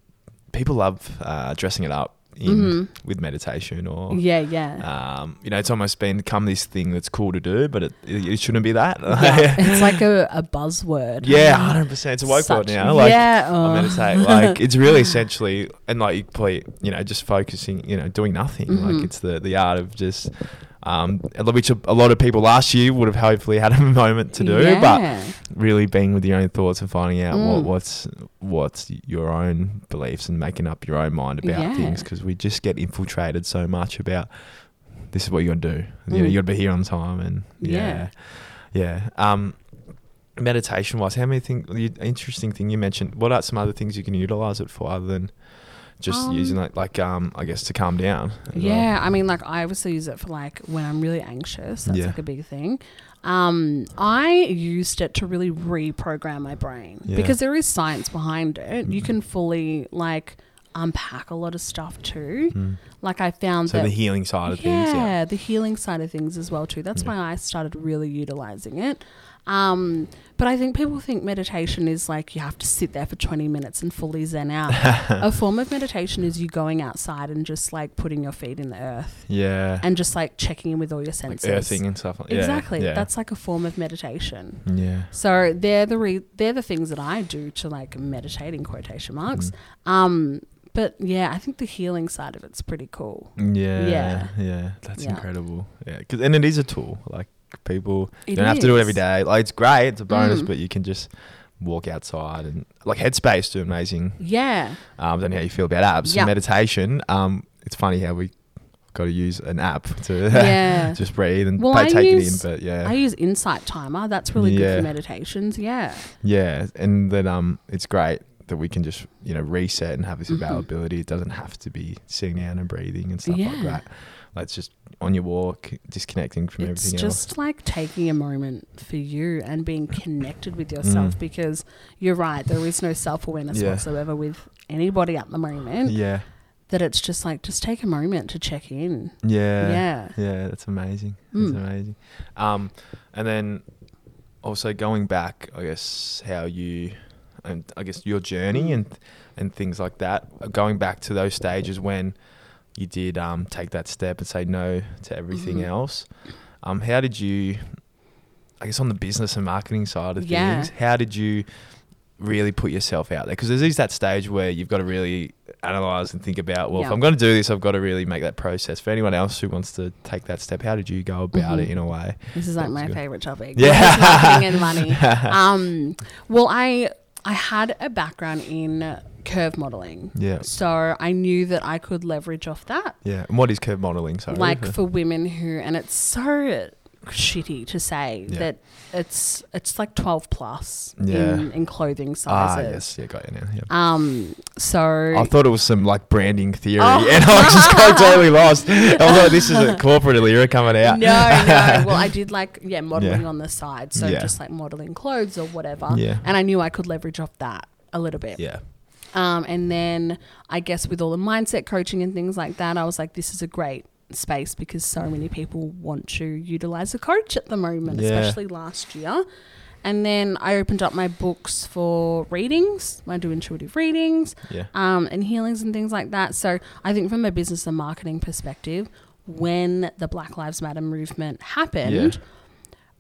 S1: people love uh, dressing it up in
S2: Mhm.
S1: with meditation or
S2: Yeah, yeah.
S1: um, you know, it's almost been become this thing that's cool to do, but it, it, it shouldn't be that.
S2: yeah. It's like a, a buzzword.
S1: yeah,
S2: Um,
S1: hundred percent. It's a woke word now. Like
S2: yeah,
S1: I
S2: oh.
S1: meditate. Like it's really essentially, and like you play, you know, just focusing, you know, doing nothing.
S2: Mhm.
S1: Like it's the the art of just, um, which a, a lot of people last year would have hopefully had a moment to do, but really being with your own thoughts and finding out what
S2: Mm.
S1: what's what's your own beliefs and making up your own mind about
S2: Yeah.
S1: things because we just get infiltrated so much about this is what you got to do. You know,
S2: Mm.
S1: you got to be here on time and yeah, yeah. Um, meditation wise, how many things? Interesting thing you mentioned. What are some other things you can utilize it for other than just
S2: Um,
S1: using it like um I guess to calm down? as well?
S2: Yeah, I mean, like I obviously use it for like when I'm really anxious. That's
S1: Yeah.
S2: like a big thing. Um, I used it to really reprogram my brain
S1: Yeah.
S2: because there is science behind it. You
S1: Mhm.
S2: can fully like unpack a lot of stuff too.
S1: Mm.
S2: Like I found
S1: So
S2: that
S1: the healing side of
S2: yeah,
S1: things. Yeah.
S2: the healing side of things as well too. That's
S1: Yeah.
S2: why I started really utilizing it. Um, but I think people think meditation is like you have to sit there for 20 minutes and fully zen out. a form of meditation is you going outside and just like putting your feet in the earth
S1: Yeah.
S2: and just like checking in with all your
S1: like
S2: senses.
S1: earthing and stuff like yeah,
S2: Exactly.
S1: Yeah.
S2: That's like a form of meditation.
S1: yeah.
S2: So they're the re- they're the things that I do to like meditate in quotation marks.
S1: Mm.
S2: Um, but yeah, I think the healing side of it's pretty cool.
S1: Yeah,
S2: Yeah.
S1: yeah, that's incredible, Yeah. cause, and it is a tool. Like people
S2: It
S1: don't have to do it every day. Like it's great, it's a bonus,
S2: Mm.
S1: but you can just walk outside and like Headspace do amazing.
S2: Yeah.
S1: Um, I don't know how you feel about apps.
S2: Yeah.
S1: Meditation. Um, it's funny how we got to use an app to
S2: Yeah.
S1: just breathe and
S2: Well,
S1: take
S2: use-
S1: it in. But yeah,
S2: I use Insight Timer. That's really good for meditations. Yeah.
S1: yeah, and then um, it's great that we can just you know reset and have this
S2: Mhm.
S1: availability. It doesn't have to be sitting down and breathing and stuff like that. Like it's just on your walk, disconnecting from
S2: It's
S1: everything else.
S2: It's just like taking a moment for you and being connected with yourself
S1: Mm.
S2: because you're right. There is no self awareness
S1: Yeah.
S2: whatsoever with anybody at the moment.
S1: Yeah,
S2: That it's just like, just take a moment to check in.
S1: yeah,
S2: yeah.
S1: yeah. That's amazing. That's
S2: Mm.
S1: amazing. Um, and then also going back, I guess how you, and I guess your journey
S2: Mm.
S1: and and things like that. Going back to those stages when you did um, take that step and say no to everything
S2: Mhm.
S1: else. Um, how did you? I guess on the business and marketing side of
S2: Yeah.
S1: things, how did you really put yourself out there? Because there is that stage where you've got to really analyze and think about. Well, if I'm going to do this, I've got to really make that process. For anyone else who wants to take that step, how did you go about
S2: Mhm.
S1: it in a way?
S2: This is like my
S1: good.
S2: favorite topic.
S1: Yeah.
S2: marketing and money. Um, well, I I had a background in curve modeling.
S1: Yeah.
S2: So I knew that I could leverage off that.
S1: Yeah. And what is curve modeling? Sorry.
S2: like for women who and it's so shitty to say
S1: Yeah.
S2: that it's it's like 12 plus
S1: Yeah.
S2: in, in clothing
S1: ah,
S2: sizes
S1: yes. Yeah, got you now. Yeah.
S2: um so
S1: I thought it was some like branding theory,
S2: Oh.
S1: and I was just got totally lost. I was like, "This is a corporate Allira coming out."
S2: no no well i did like yeah modeling
S1: Yeah.
S2: on the side so just like modeling clothes or whatever
S1: Yeah.
S2: and i knew i could leverage off that a little bit
S1: Yeah.
S2: Um, and then I guess with all the mindset coaching and things like that, I was like, this is a great space because so many people want to utilize a coach at the moment,
S1: Yeah.
S2: especially last year. And then I opened up my books for readings. I do intuitive readings
S1: Yeah.
S2: um, and healings and things like that. So I think from a business and marketing perspective, when the Black Lives Matter movement happened,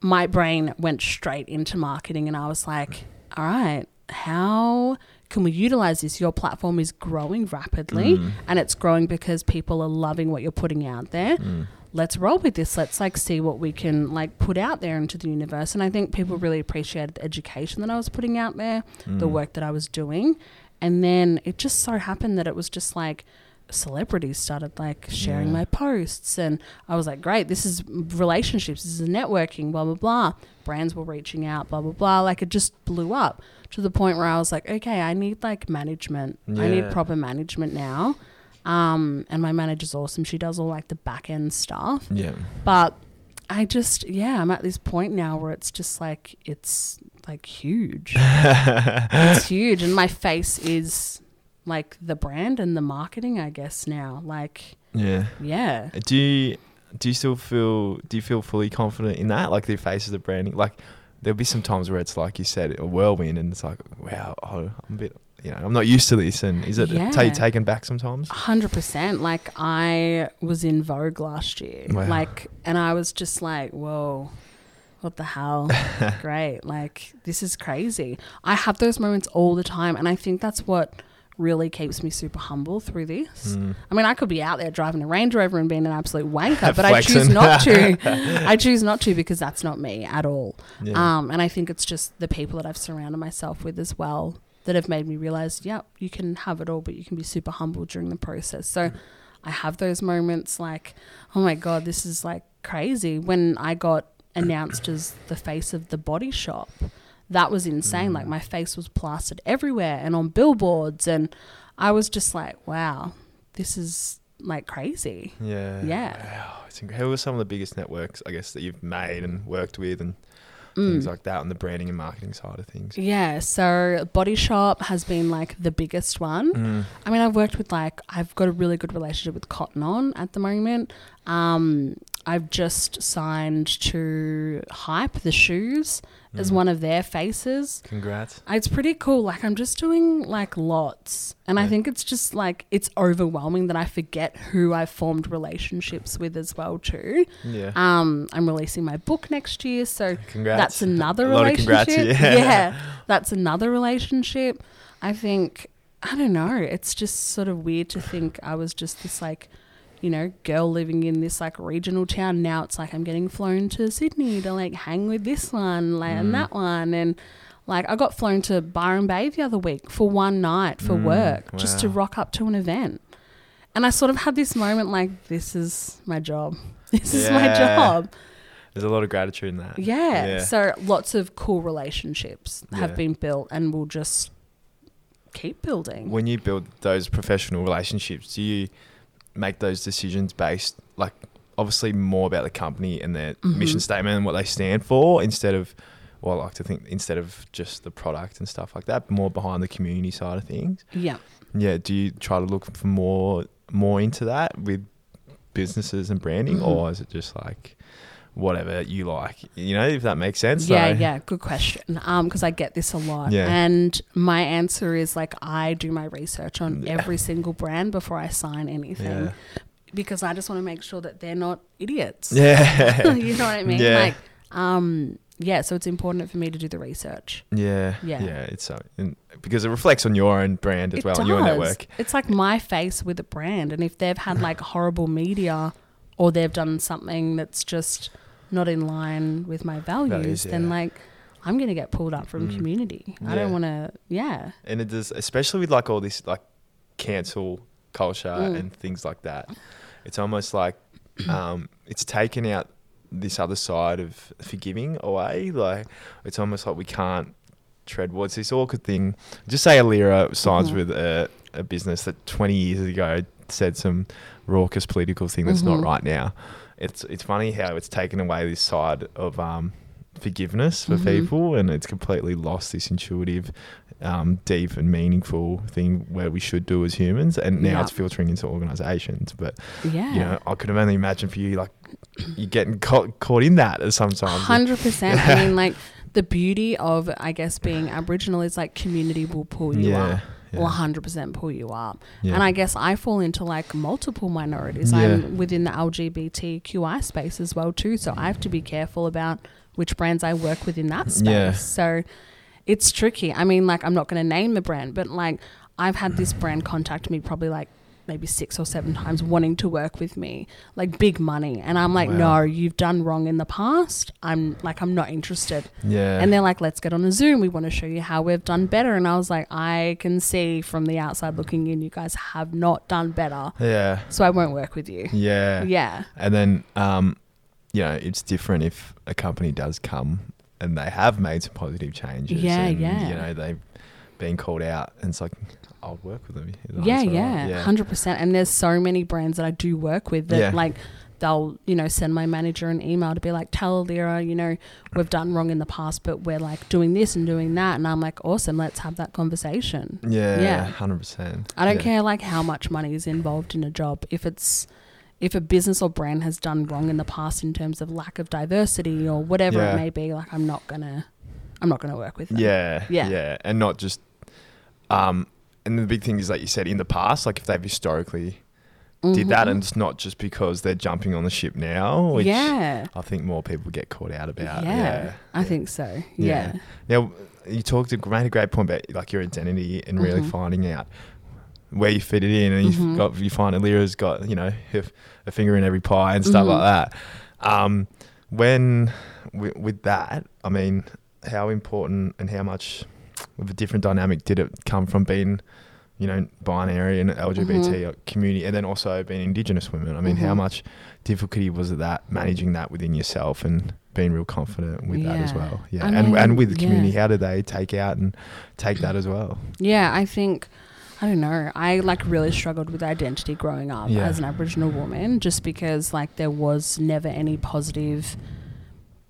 S2: my brain went straight into marketing and I was like, all right, how can we utilize this? Your platform is growing rapidly
S1: Mm.
S2: and it's growing because people are loving what you're putting out there.
S1: Mm.
S2: Let's roll with this. Let's like see what we can like put out there into the universe. And I think people really appreciated the education that I was putting out there, the
S1: Mm.
S2: work that I was doing. And then it just so happened that it was just like celebrities started like sharing
S1: Yeah.
S2: my posts and I was like, great, this is relationships, this is networking, blah blah blah. Brands were reaching out, blah blah blah. Like it just blew up to the point where I was like, okay, I need like management. I need proper management now. Um, and my manager's awesome. She does all like the back end stuff.
S1: Yeah.
S2: But I just yeah, I'm at this point now where it's just like it's like huge. it's huge and my face is like the brand and the marketing, I guess now. Like
S1: Yeah.
S2: yeah.
S1: Do you do you still feel do you feel fully confident in that? Like the faces of the branding? Like there'll be some times where it's like you said, a whirlwind and it's like, wow, oh, I'm a bit you know, I'm not used to this and is it
S2: Yeah.
S1: ta- taken back sometimes?
S2: Hundred percent. Like I was in Vogue last year.
S1: Wow.
S2: Like, and I was just like, "Whoa, what the hell? Great! Like this is crazy." I have those moments all the time, and I think that's what really keeps me super humble through this.
S1: Mm.
S2: I mean, I could be out there driving a Range Rover and being an absolute wanker, but I choose not to. I choose not to because that's not me at all.
S1: Yeah.
S2: Um, and I think it's just the people that I've surrounded myself with as well that have made me realize, yeah, you can have it all, but you can be super humble during the process. So I have those moments like, oh my God, this is like crazy. When I got announced as the face of the body shop, that was insane. Like my face was plastered everywhere and on billboards. And I was just like, wow, this is like crazy.
S1: yeah.
S2: yeah.
S1: Wow. It's inc- who are some of the biggest networks I guess that you've made and worked with and
S2: Mm.
S1: things like that on the branding and marketing side of things?
S2: Yeah, so Body Shop has been like the biggest one.
S1: Mm.
S2: I mean, I've worked with like I've got a really good relationship with Cotton On at the moment. Um, I've just signed to Hype the shoes as
S1: Mm.
S2: one of their faces.
S1: Congrats.
S2: It's pretty cool. Like I'm just doing like lots, and I think it's just like it's overwhelming that I forget who I've formed relationships with as well too.
S1: Yeah.
S2: Um, I'm releasing my book next year, so
S1: Congrats.
S2: that's another
S1: A lot of
S2: relationship.
S1: congrats, yeah.
S2: that's another relationship. I think I don't know. It's just sort of weird to think I was just this like, you know, girl living in this like regional town. Now it's like I'm getting flown to Sydney to like hang with this one like,
S1: Mm.
S2: and that one and. Like I got flown to Byron Bay the other week for one night for
S1: Mm,
S2: work, just to rock up to an event. And I sort of had this moment like, this is my job. This is my job.
S1: There's a lot of gratitude in that.
S2: Yeah.
S1: Yeah.
S2: So lots of cool relationships have been built and will just keep building.
S1: when you build those professional relationships, do you make those decisions based like obviously more about the company and their
S2: Mhm.
S1: mission statement and what they stand for instead of well, I like to think instead of just the product and stuff like that, more behind the community side of things.
S2: yeah.
S1: Yeah, do you try to look for more more into that with businesses and branding
S2: Mhm.
S1: or is it just like whatever you like, you know, if that makes sense?
S2: Yeah,
S1: So-
S2: yeah, good question. Um, because I get this a lot,
S1: Yeah.
S2: and my answer is like I do my research on
S1: Yeah.
S2: every single brand before I sign anything,
S1: Yeah.
S2: because I just want to make sure that they're not idiots.
S1: Yeah.
S2: you know what I mean?
S1: Yeah.
S2: Like, um, yeah. So it's important for me to do the research.
S1: Yeah,
S2: Yeah.
S1: yeah, It's so and because it reflects on your own brand as
S2: It
S1: well, and your network.
S2: It's like my face with a brand, and if they've had like horrible media, or they've done something that's just not in line with my values,
S1: Values,
S2: then
S1: yeah.
S2: like I'm gonna get pulled up from
S1: Mm.
S2: community. I don't want to. Yeah.
S1: And it does, especially with like all this like cancel culture
S2: Mm.
S1: and things like that. It's almost like um, it's taken out this other side of forgiving away. Like it's almost like we can't tread. What's this awkward thing? Just say Allira signs
S2: Mhm.
S1: with a, a business that 20 years ago said some raucous political thing that's
S2: Mhm.
S1: not right now. It's it's funny how it's taken away this side of um, forgiveness for
S2: Mhm.
S1: people, and it's completely lost this intuitive, um, deep and meaningful thing where we should do as humans. And now
S2: Yeah.
S1: it's filtering into organisations. But
S2: Yeah.
S1: you know, I could have only imagined for you, like you're getting caught, caught in that as sometimes.
S2: Hundred percent. I mean, like the beauty of I guess being Aboriginal is like community will pull you
S1: yeah,
S2: up. Will hundred percent pull you up. And I guess I fall into like multiple minorities. I'm within the LGBTQI space as well too. So I have to be careful about which brands I work with in that space. So it's tricky. I mean, like I'm not going to name the brand, but like I've had this brand contact me probably like maybe six or seven times wanting to work with me, like big money. And I'm like,
S1: Wow.
S2: no, you've done wrong in the past. I'm like, I'm not interested.
S1: Yeah.
S2: And they're like, let's get on a Zoom. We want to show you how we've done better. And I was like, I can see from the outside looking in, you guys have not done better.
S1: yeah.
S2: So I won't work with you.
S1: Yeah.
S2: Yeah.
S1: And then, um, you know, it's different if a company does come and they have made some positive changes.
S2: Yeah,
S1: and,
S2: yeah.
S1: You know, they've been called out, and it's like, I'll work with them.
S2: Yeah, yeah, hundred percent. And there's so many brands that I do work with that
S1: Yeah.
S2: like they'll you know send my manager an email to be like, tell Lyra, you know, we've done wrong in the past, but we're like doing this and doing that, and I'm like, awesome, let's have that conversation.
S1: Yeah,
S2: Yeah.
S1: hundred percent.
S2: I don't
S1: yeah.
S2: care like how much money is involved in a job if it's if a business or brand has done wrong in the past in terms of lack of diversity or whatever
S1: Yeah.
S2: it may be, like I'm not gonna I'm not gonna work with them.
S1: Yeah,
S2: Yeah.
S1: yeah, and not just. Um, and the big thing is, like you said, in the past, like if they've historically did that,
S2: Mhm.
S1: and it's not just because they're jumping on the ship now, which
S2: yeah.
S1: I think more people get caught out about.
S2: yeah,
S1: Yeah,
S2: I think so.
S1: Yeah.
S2: Yeah.
S1: Now, you talked, made a great point about like your identity and really
S2: Mhm.
S1: finding out where you fit it in, and you've
S2: Mhm.
S1: got you find Allira's got you know a finger in every pie and stuff
S2: Mhm.
S1: like that. Um, when with that, I mean, how important and how much of a different dynamic did it come from being, you know, binary and LGBT community, and then also being Indigenous women? I mean, how
S2: Mhm.
S1: much difficulty was it that managing that within yourself and being real confident with that as well? Yeah,
S2: I
S1: and
S2: mean,
S1: and with the
S2: yeah.
S1: community, how did they take out and take that as well?
S2: Yeah, I think I don't know. I like really struggled with identity growing up
S1: Yeah.
S2: as an Aboriginal woman, just because like there was never any positive.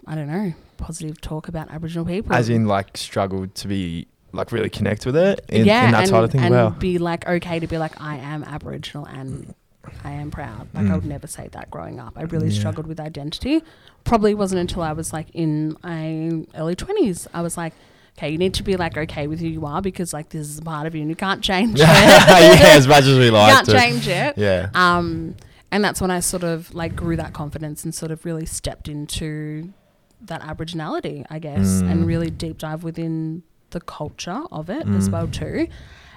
S2: I don't know positive talk about Aboriginal people.
S1: As in, like, struggled to be like really connect with it in,
S2: yeah,
S1: in that
S2: and,
S1: side of thing.
S2: and
S1: Wow.
S2: be like okay to be like I am Aboriginal and I am proud. Like I
S1: Mm.
S2: would never say that growing up. I really
S1: Yeah.
S2: struggled with identity. Probably wasn't until I was like in my early twenties. I was like, okay, you need to be like okay with who you are because like this is a part of you and you can't change it.
S1: yeah, as much as we
S2: you
S1: like
S2: can't
S1: to.
S2: change it.
S1: Yeah.
S2: Um, and that's when I sort of like grew that confidence and sort of really stepped into that Aboriginality, I guess,
S1: Mm.
S2: and really deep dive within the culture of it as
S1: Mm.
S2: well too.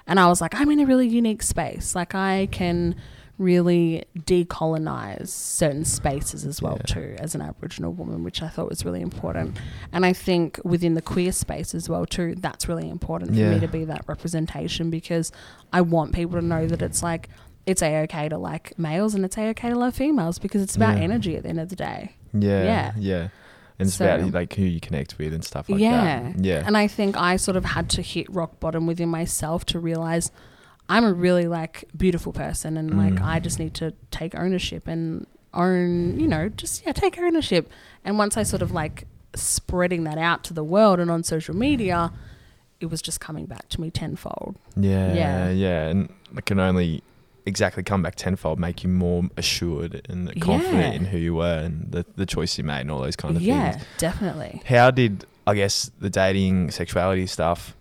S2: And I was like, I'm in a really unique space. Like I can really decolonize certain spaces as well
S1: Yeah.
S2: too as an Aboriginal woman, which I thought was really important. And I think within the queer space as well too, that's really important for me to be that representation because I want people to know that it's like it's a okay to like males and it's a okay to love females because it's about
S1: Yeah.
S2: energy at the end of the day.
S1: Yeah.
S2: Yeah.
S1: Yeah. And it's
S2: So-
S1: about like who you connect with and stuff like
S2: yeah.
S1: that. Yeah.
S2: And I think I sort of had to hit rock bottom within myself to realize I'm a really like beautiful person and like
S1: Mm.
S2: I just need to take ownership and own, you know, just yeah, take ownership. And once I sort of like spreading that out to the world and on social media, it was just coming back to me tenfold.
S1: yeah.
S2: Yeah.
S1: Yeah. And I can only exactly come back tenfold, make you more assured and confident
S2: Yeah.
S1: in who you were and the, the choice you made and all those kind of
S2: yeah,
S1: things.
S2: Yeah, definitely.
S1: How did I guess the dating sexuality stuff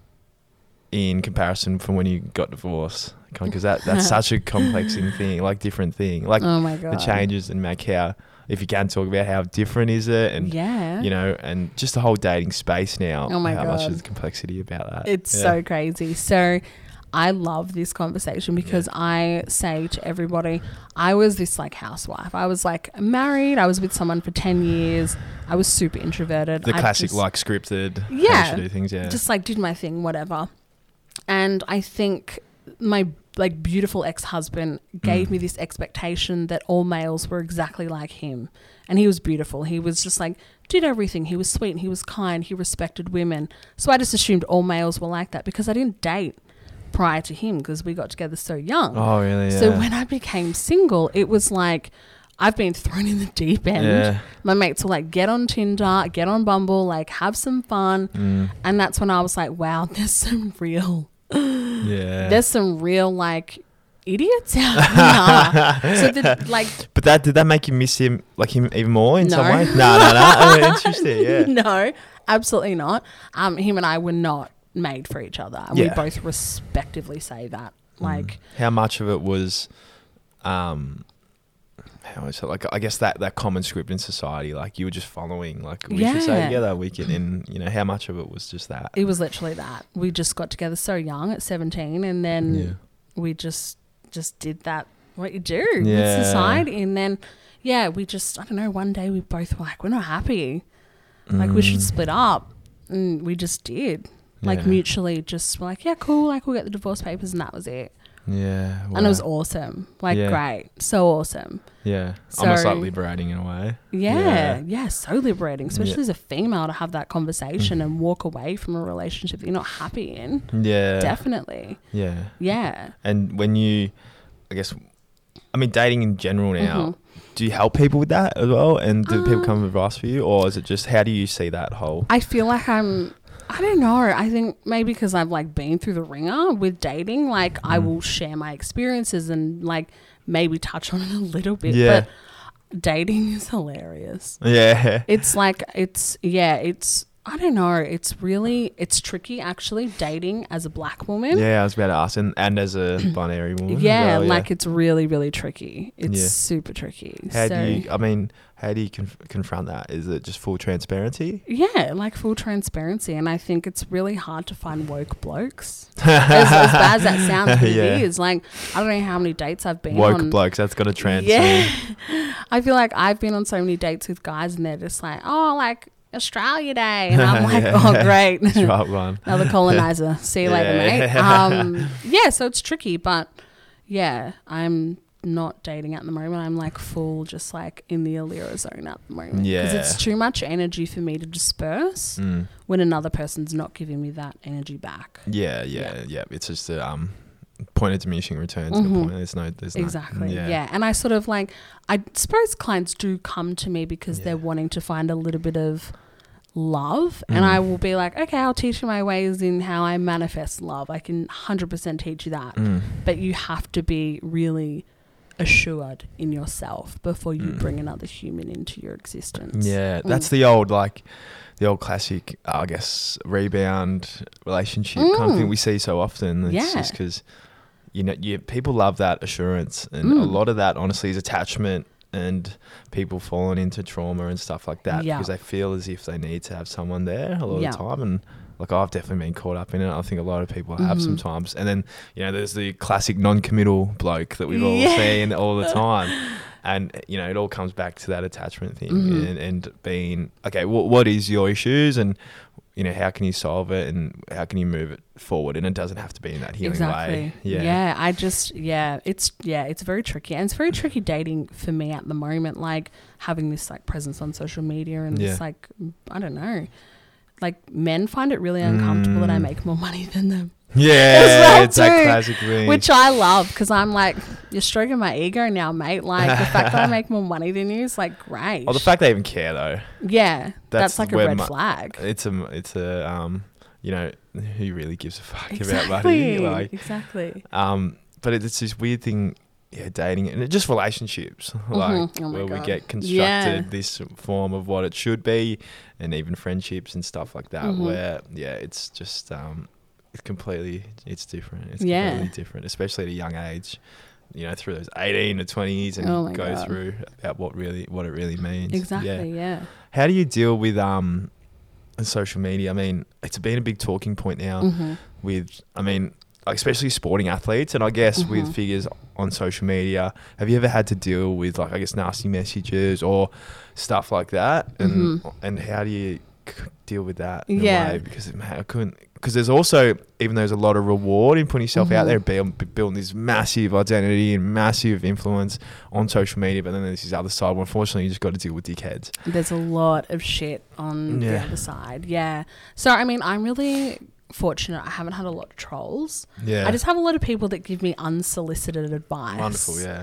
S1: in comparison from when you got divorced? Because that that's such a complexing thing, like different thing, like
S2: oh my god.
S1: the changes and make how if you can talk about how different is it and
S2: yeah.
S1: you know and just the whole dating space now.
S2: Oh my god.
S1: how much is the complexity about that?
S2: It's
S1: Yeah.
S2: so crazy. So I love this conversation because I say to everybody, I was this like housewife. I was like married. I was with someone for 10 years. I was super introverted.
S1: the
S2: I
S1: classic
S2: just,
S1: like scripted.
S2: Yeah.
S1: do things. Yeah,
S2: just like did my thing, whatever. And I think my like beautiful ex-husband gave
S1: Mm.
S2: me this expectation that all males were exactly like him. And he was beautiful. He was just like did everything. He was sweet, he was kind, he respected women. So I just assumed all males were like that because I didn't date prior to him because we got together so young.
S1: oh really? Yeah.
S2: So when I became single, it was like I've been thrown in the deep end.
S1: yeah.
S2: My mates were like, get on Tinder, get on Bumble, like have some fun.
S1: Mm.
S2: And that's when I was like, wow, there's some real,
S1: Yeah.
S2: there's some real like idiots out there. so the, like,
S1: but that did that make you miss him like him even more in some way? No, no, no. Oh, interesting. Yeah.
S2: no, absolutely not. Um, him and I were not made for each other, and we both respectively say that. Like,
S1: Mm. how much of it was, um, how is it like? I guess that that common script in society, like you were just following, like we should say
S2: Yeah.
S1: together. We can, and you know how much of it was just that.
S2: It was literally that. We just got together so young at 17 and then
S1: yeah.
S2: we just just did that what you do
S1: Yeah.
S2: with society and then yeah, we just I don't know, one day we both were like we're not happy. Like we should
S1: Mm.
S2: split up. And we just did. Like
S1: Yeah.
S2: mutually just were like, yeah, cool, like we'll get the divorce papers and that was it.
S1: Yeah,
S2: And it was awesome. Like
S1: Yeah.
S2: great. So awesome.
S1: yeah, almost like liberating in a way.
S2: Yeah,
S1: Yeah.
S2: yeah, so liberating, especially.
S1: Mm.
S2: as a female to have that conversation and walk away from a relationship that you're not happy in.
S1: Yeah,
S2: Definitely.
S1: yeah.
S2: Yeah.
S1: And when you, I guess, I mean, dating in general now,
S2: Mhm.
S1: do you help people with that as well? And do people
S2: Um,
S1: come with advice for you, or is it just how do you see that whole?
S2: I feel like I'm. I don't know. I think maybe because I've like been through the ringer with dating, like I
S1: Mm.
S2: will share my experiences and like maybe touch on it a little bit.
S1: Yeah.
S2: But dating is hilarious.
S1: Yeah,
S2: It's like it's yeah. It's I don't know. It's really it's tricky actually dating as a black woman.
S1: yeah. I was about to ask, and, and as a binary woman,
S2: Yeah,
S1: well,
S2: like it's really, really tricky. It's
S1: Yeah.
S2: super tricky.
S1: How
S2: so,
S1: do you? I mean, how do you conf- confront that? Is it just full transparency?
S2: yeah, like full transparency. And I think it's really hard to find woke blokes. as, as bad as that sounds, but
S1: Yeah.
S2: it is. Like, I don't know how many dates I've been
S1: Woke
S2: on.
S1: blokes. That's got to transcend.
S2: Yeah. I feel like I've been on so many dates with guys and they're just like, oh, like Australia Day. And I'm like,
S1: Yeah.
S2: oh, great.
S1: That's right one.
S2: Another colonizer. See you later, mate.
S1: Yeah.
S2: Um, yeah, so it's tricky, but yeah, I'm not dating at the moment. I'm like full, just like in the Allira zone at the moment. Because it's too much energy for me to disperse
S1: Mm.
S2: when another person's not giving me that energy back.
S1: Yeah, yeah, yeah, It's just a um, point of diminishing returns.
S2: Mhm.
S1: No point. There's no. There's no-
S2: Exactly.
S1: yeah.
S2: yeah. And I sort of like, I suppose clients do come to me because
S1: Yeah.
S2: they're wanting to find a little bit of love.
S1: Mm.
S2: And I will be like, okay, I'll teach you my ways in how I manifest love. I can 100% teach you that.
S1: Mm.
S2: but you have to be really assured in yourself before you
S1: Mm.
S2: bring another human into your existence.
S1: Yeah,
S2: Mm.
S1: that's the old like the old classic, I guess, rebound relationship kind of thing
S2: Mm.
S1: we see so often. It's
S2: Yeah.
S1: just because you know, you, people love that assurance, and a
S2: Mm.
S1: lot of that honestly is attachment and people falling into trauma and stuff like that
S2: Yeah.
S1: because they feel as if they need to have someone there a lot
S2: Yeah.
S1: of the time and. Like I've definitely been caught up in it. I think a lot of people have
S2: Mhm.
S1: sometimes. And then you know, there's the classic non-committal bloke that we've all
S2: Yeah.
S1: seen all the time and you know it all comes back to that attachment thing
S2: Mhm.
S1: and, and being okay what, what is your issues and you know how can you solve it and how can you move it forward and it doesn't have to be in that healing
S2: Exactly.
S1: way yeah
S2: yeah. I just yeah, it's yeah, it's very tricky. And it's very tricky dating for me at the moment, like having this like presence on social media and
S1: Yeah.
S2: this like I don't know. Like men find it really uncomfortable that I
S1: Mm.
S2: make more money than them.
S1: yeah
S2: well
S1: it's that classic thing
S2: Which I love because I'm like, you're stroking my ego now, mate. Like the fact that I make more money than you is like great.
S1: oh the fact they even care though
S2: yeah,
S1: that's
S2: that's, like a red
S1: my-
S2: flag.
S1: it's a it's a um you know who really gives a fuck about
S2: Exactly.
S1: money like
S2: exactly.
S1: um but it's this weird thing yeah dating and it just relationships like
S2: Mhm. Oh
S1: where we get constructed
S2: Yeah.
S1: this form of what it should be and even friendships and stuff like that
S2: Mhm.
S1: where yeah it's just um it's completely it's different it's
S2: Yeah.
S1: completely different especially at a young age you know through those 18 to 20s and
S2: Oh
S1: go
S2: God.
S1: through about what really what it really means
S2: Exactly. Yeah.
S1: how do you deal with um social media i mean it's been a big talking point now
S2: Mhm.
S1: with I mean, especially sporting athletes and I guess
S2: Mhm.
S1: with figures on social media. Have you ever had to deal with like I guess nasty messages or stuff like that? And
S2: Mhm.
S1: and how do you deal with that? In
S2: Yeah.
S1: a way? because man, I couldn't. Because there's also, even though there's a lot of reward in putting yourself out
S2: Mhm.
S1: there, build, building this massive identity and massive influence on social media, but then there's this other side. Where unfortunately, you just got to deal with dickheads.
S2: There's a lot of shit on the other side. Yeah. So I mean, I'm really fortunate. I haven't had a lot of trolls.
S1: Yeah,
S2: I just have a lot of people that give me unsolicited advice.
S1: wonderful. Yeah,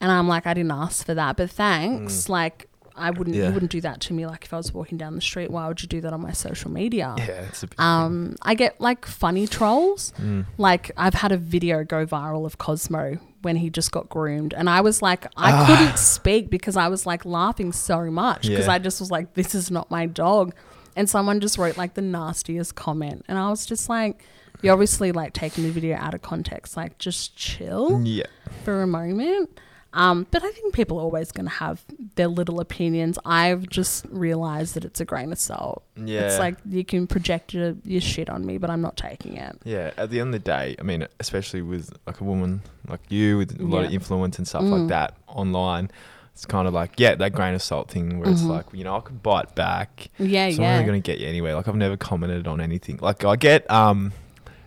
S2: And I'm like, I didn't ask for that, but thanks. Like, I wouldn't.
S1: Yeah.
S2: You wouldn't do that to me. Like, if I was walking down the street, why would you do that on my social media?
S1: yeah, it's a big
S2: Um, I get like funny trolls.
S1: Mm.
S2: Like I've had a video go viral of Cosmo when he just got groomed, and I was like, I
S1: Ah.
S2: couldn't speak because I was like laughing so much because
S1: Yeah.
S2: I just was like, this is not my dog, and someone just wrote like the nastiest comment, and I was just like, you're obviously like taking the video out of context, like just chill
S1: yeah.
S2: for a moment. Um, but I think people are always going to have their little opinions. I've just realized that it's a grain of salt.
S1: Yeah.
S2: It's like you can project your, your shit on me, but I'm not taking it.
S1: Yeah, at the end of the day, I mean, especially with like a woman like you with a lot of influence and stuff
S2: Mm.
S1: like that online, it's kind of like yeah, that grain of salt thing where it's
S2: Mhm.
S1: like you know I could bite back.
S2: Yeah, yeah.
S1: It's not
S2: yeah.
S1: really gonna get you anyway. Like I've never commented on anything. Like I get um.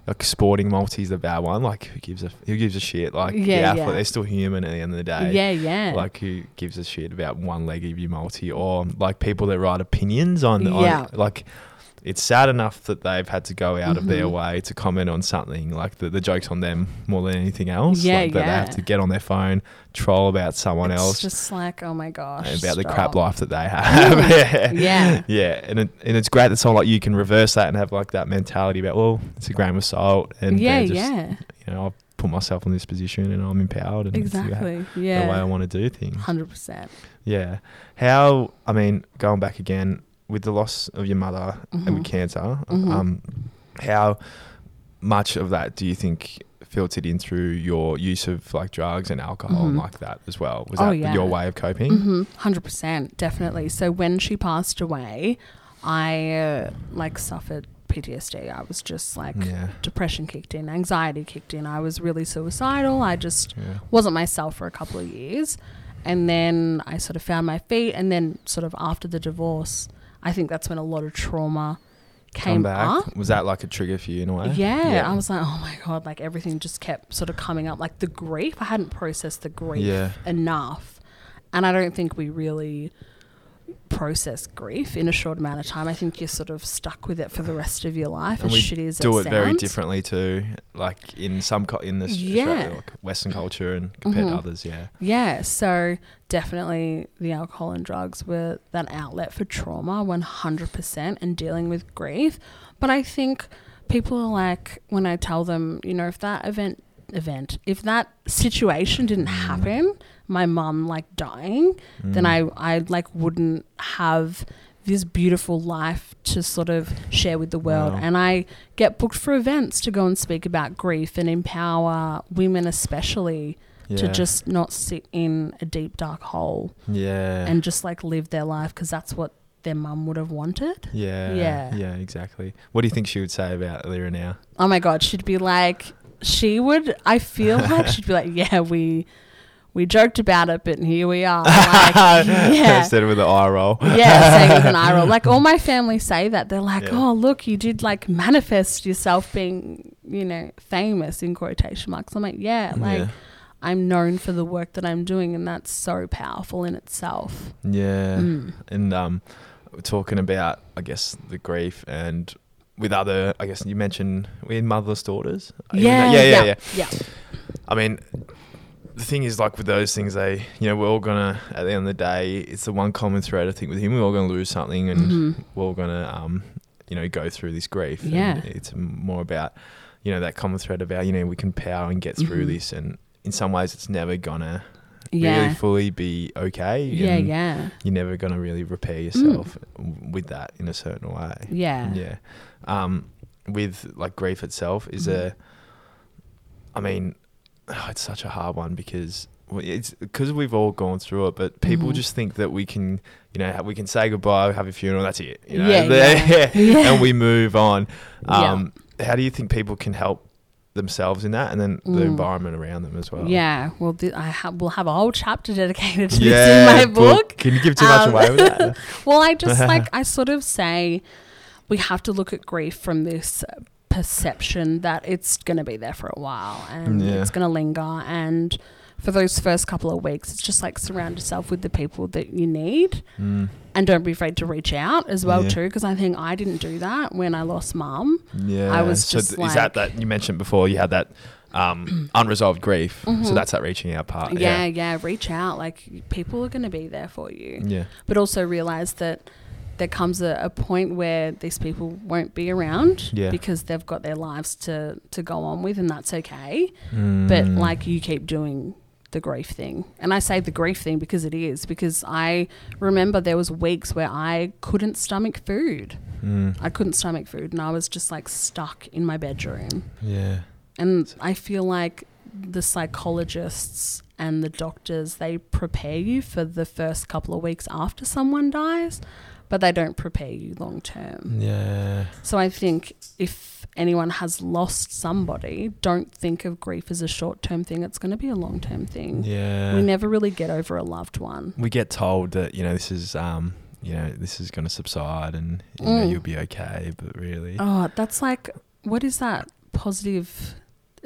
S1: Like sporting multis, the bad one. Like who gives a who gives a shit? Like
S2: Yeah,
S1: the athlete,
S2: yeah.
S1: they're still human at the end of the day.
S2: yeah, yeah.
S1: Like who gives a shit about one leg of your multi or like people that write opinions on, on
S2: Yeah.
S1: like it's sad enough that they've had to go out of their
S2: Mhm.
S1: way to comment on something like the, the joke's on them more than anything else.
S2: Yeah,
S1: like that they have to get on their phone, troll about someone else.
S2: it's
S1: else
S2: just like, oh my gosh.
S1: about the crap life that they have. yeah.
S2: Yeah.
S1: Yeah. And it, and it's great that someone like you can reverse that and have like that mentality about, well, it's a grain of salt and
S2: yeah,
S1: just,
S2: yeah.
S1: you know, I've put myself in this position and I'm empowered and it's the- the way I want to do things.
S2: 100%.
S1: Yeah. How, I mean, going back again, with the loss of your mother and with cancer,
S2: Mhm.
S1: um, how much of that do you think filtered in through your use of like drugs and alcohol and
S2: Mhm.
S1: like that as well? Was
S2: Oh,
S1: that
S2: yeah.
S1: your way of coping?
S2: Mm-hmm. Hundred percent, definitely. So when she passed away, I uh, like suffered PTSD. I was just like
S1: Yeah.
S2: depression kicked in, anxiety kicked in. I was really suicidal. I just
S1: Yeah.
S2: wasn't myself for a couple of years, and then I sort of found my feet. And then sort of after the divorce, I think that's when a lot of trauma
S1: Come
S2: came
S1: back.
S2: up.
S1: Was that like a trigger for you in a way?
S2: Yeah, I was like, oh my god, like everything just kept sort of coming up. Like the grief, I hadn't processed the grief
S1: Yeah.
S2: enough, and I don't think we really process grief in a short amount of time. I think you're sort of stuck with it for the rest of your life.
S1: And
S2: as
S1: we
S2: shitty as
S1: do
S2: it
S1: it very differently too. Like in some co- in this
S2: Yeah.
S1: Western culture and compared to
S2: Mhm.
S1: others. Yeah.
S2: Yeah, so definitely the alcohol and drugs were that outlet for trauma 100% and dealing with grief. But I think people are like, when I tell them, you know, if that event, event, if that situation didn't
S1: Mm.
S2: My mum like dying, then
S1: Mm.
S2: I, I like wouldn't have this beautiful life to sort of share with the world.
S1: Wow.
S2: And I get booked for events to go and speak about grief and empower women, especially to just not sit in a deep dark hole
S1: yeah.
S2: and just like live their life because that's what their mum would have wanted.
S1: yeah.
S2: Yeah.
S1: Yeah. Exactly. What do you think she would say about Lyra now?
S2: Oh my god, she'd be like, she would. I feel like she'd be like, yeah, we we joked about it, but here we are. Like, yeah.
S1: Instead with the eye roll.
S2: yeah, saying with an eye roll. Like all my family say that. They're like,
S1: Yeah.
S2: oh, look, you did like manifest yourself being, you know, famous in quotation marks. I'm like, yeah, like
S1: yeah.
S2: I'm known for the work that I'm doing, and that's so powerful in itself.
S1: Yeah.
S2: Mm.
S1: And um, talking about, I guess, the grief and with other, I guess you mentioned we had motherless daughters.
S2: Yeah,
S1: yeah, yeah, yeah,
S2: yeah.
S1: I mean, the thing is, like with those things, they, you know, we're all gonna, at the end of the day, it's the one common thread. I think with him, we're all gonna lose something, and
S2: Mhm.
S1: we're all gonna, um, you know, go through this grief. And
S2: Yeah.
S1: it's more about, you know, that common thread about, you know, we can power and get through
S2: Mhm.
S1: this, and in some ways, it's never gonna
S2: Yeah.
S1: really fully be okay.
S2: yeah, yeah.
S1: You're never gonna really repair yourself with that in a certain way.
S2: Yeah.
S1: Yeah. Um, with like grief itself, is
S2: Mhm.
S1: a. I mean, oh, it's such a hard one because well, it's because we've all gone through it, but people
S2: Mhm.
S1: just think that we can, you know, we can say goodbye, have a funeral, that's it. You know,
S2: Yeah, yeah. Yeah.
S1: and we move on.
S2: Yeah.
S1: Um, How do you think people can help themselves in that, and then the
S2: Mm.
S1: environment around them as well?
S2: Yeah, well, I ha- will have a whole chapter dedicated to
S1: Yeah,
S2: this in my book.
S1: Can you give too much
S2: Um,
S1: away with that?
S2: Well, I just like I sort of say we have to look at grief from this perception that it's going to be there for a while and
S1: Yeah.
S2: it's going to linger and for those first couple of weeks it's just like surround yourself with the people that you need
S1: Mm,
S2: and don't be afraid to reach out as well
S1: Yeah.
S2: too because I think I didn't do that when I lost mum.
S1: yeah.
S2: I was
S1: so
S2: just
S1: th- is that that you mentioned before? You had that um, unresolved grief. So
S2: Mhm.
S1: that's that reaching out part.
S2: yeah, yeah, reach out like people are going to be there for you.
S1: Yeah.
S2: but also realize that there comes a, a point where these people won't be around
S1: Yeah.
S2: because they've got their lives to, to go on with and that's okay but
S1: Mm.
S2: like you keep doing the grief thing and i say the grief thing because it is because i remember there was weeks where i couldn't stomach food
S1: Mm,
S2: i couldn't stomach food and i was just like stuck in my bedroom
S1: yeah.
S2: and i feel like the psychologists and the doctors they prepare you for the first couple of weeks after someone dies, but they don't prepare you long term.
S1: Yeah.
S2: So I think if anyone has lost somebody, don't think of grief as a short term thing. It's going to be a long term thing.
S1: Yeah.
S2: We never really get over a loved one.
S1: we get told that you know this is um you know this is going to subside and you know
S2: Mm.
S1: you'll be okay but really
S2: Oh, that's like, what is that? Positive.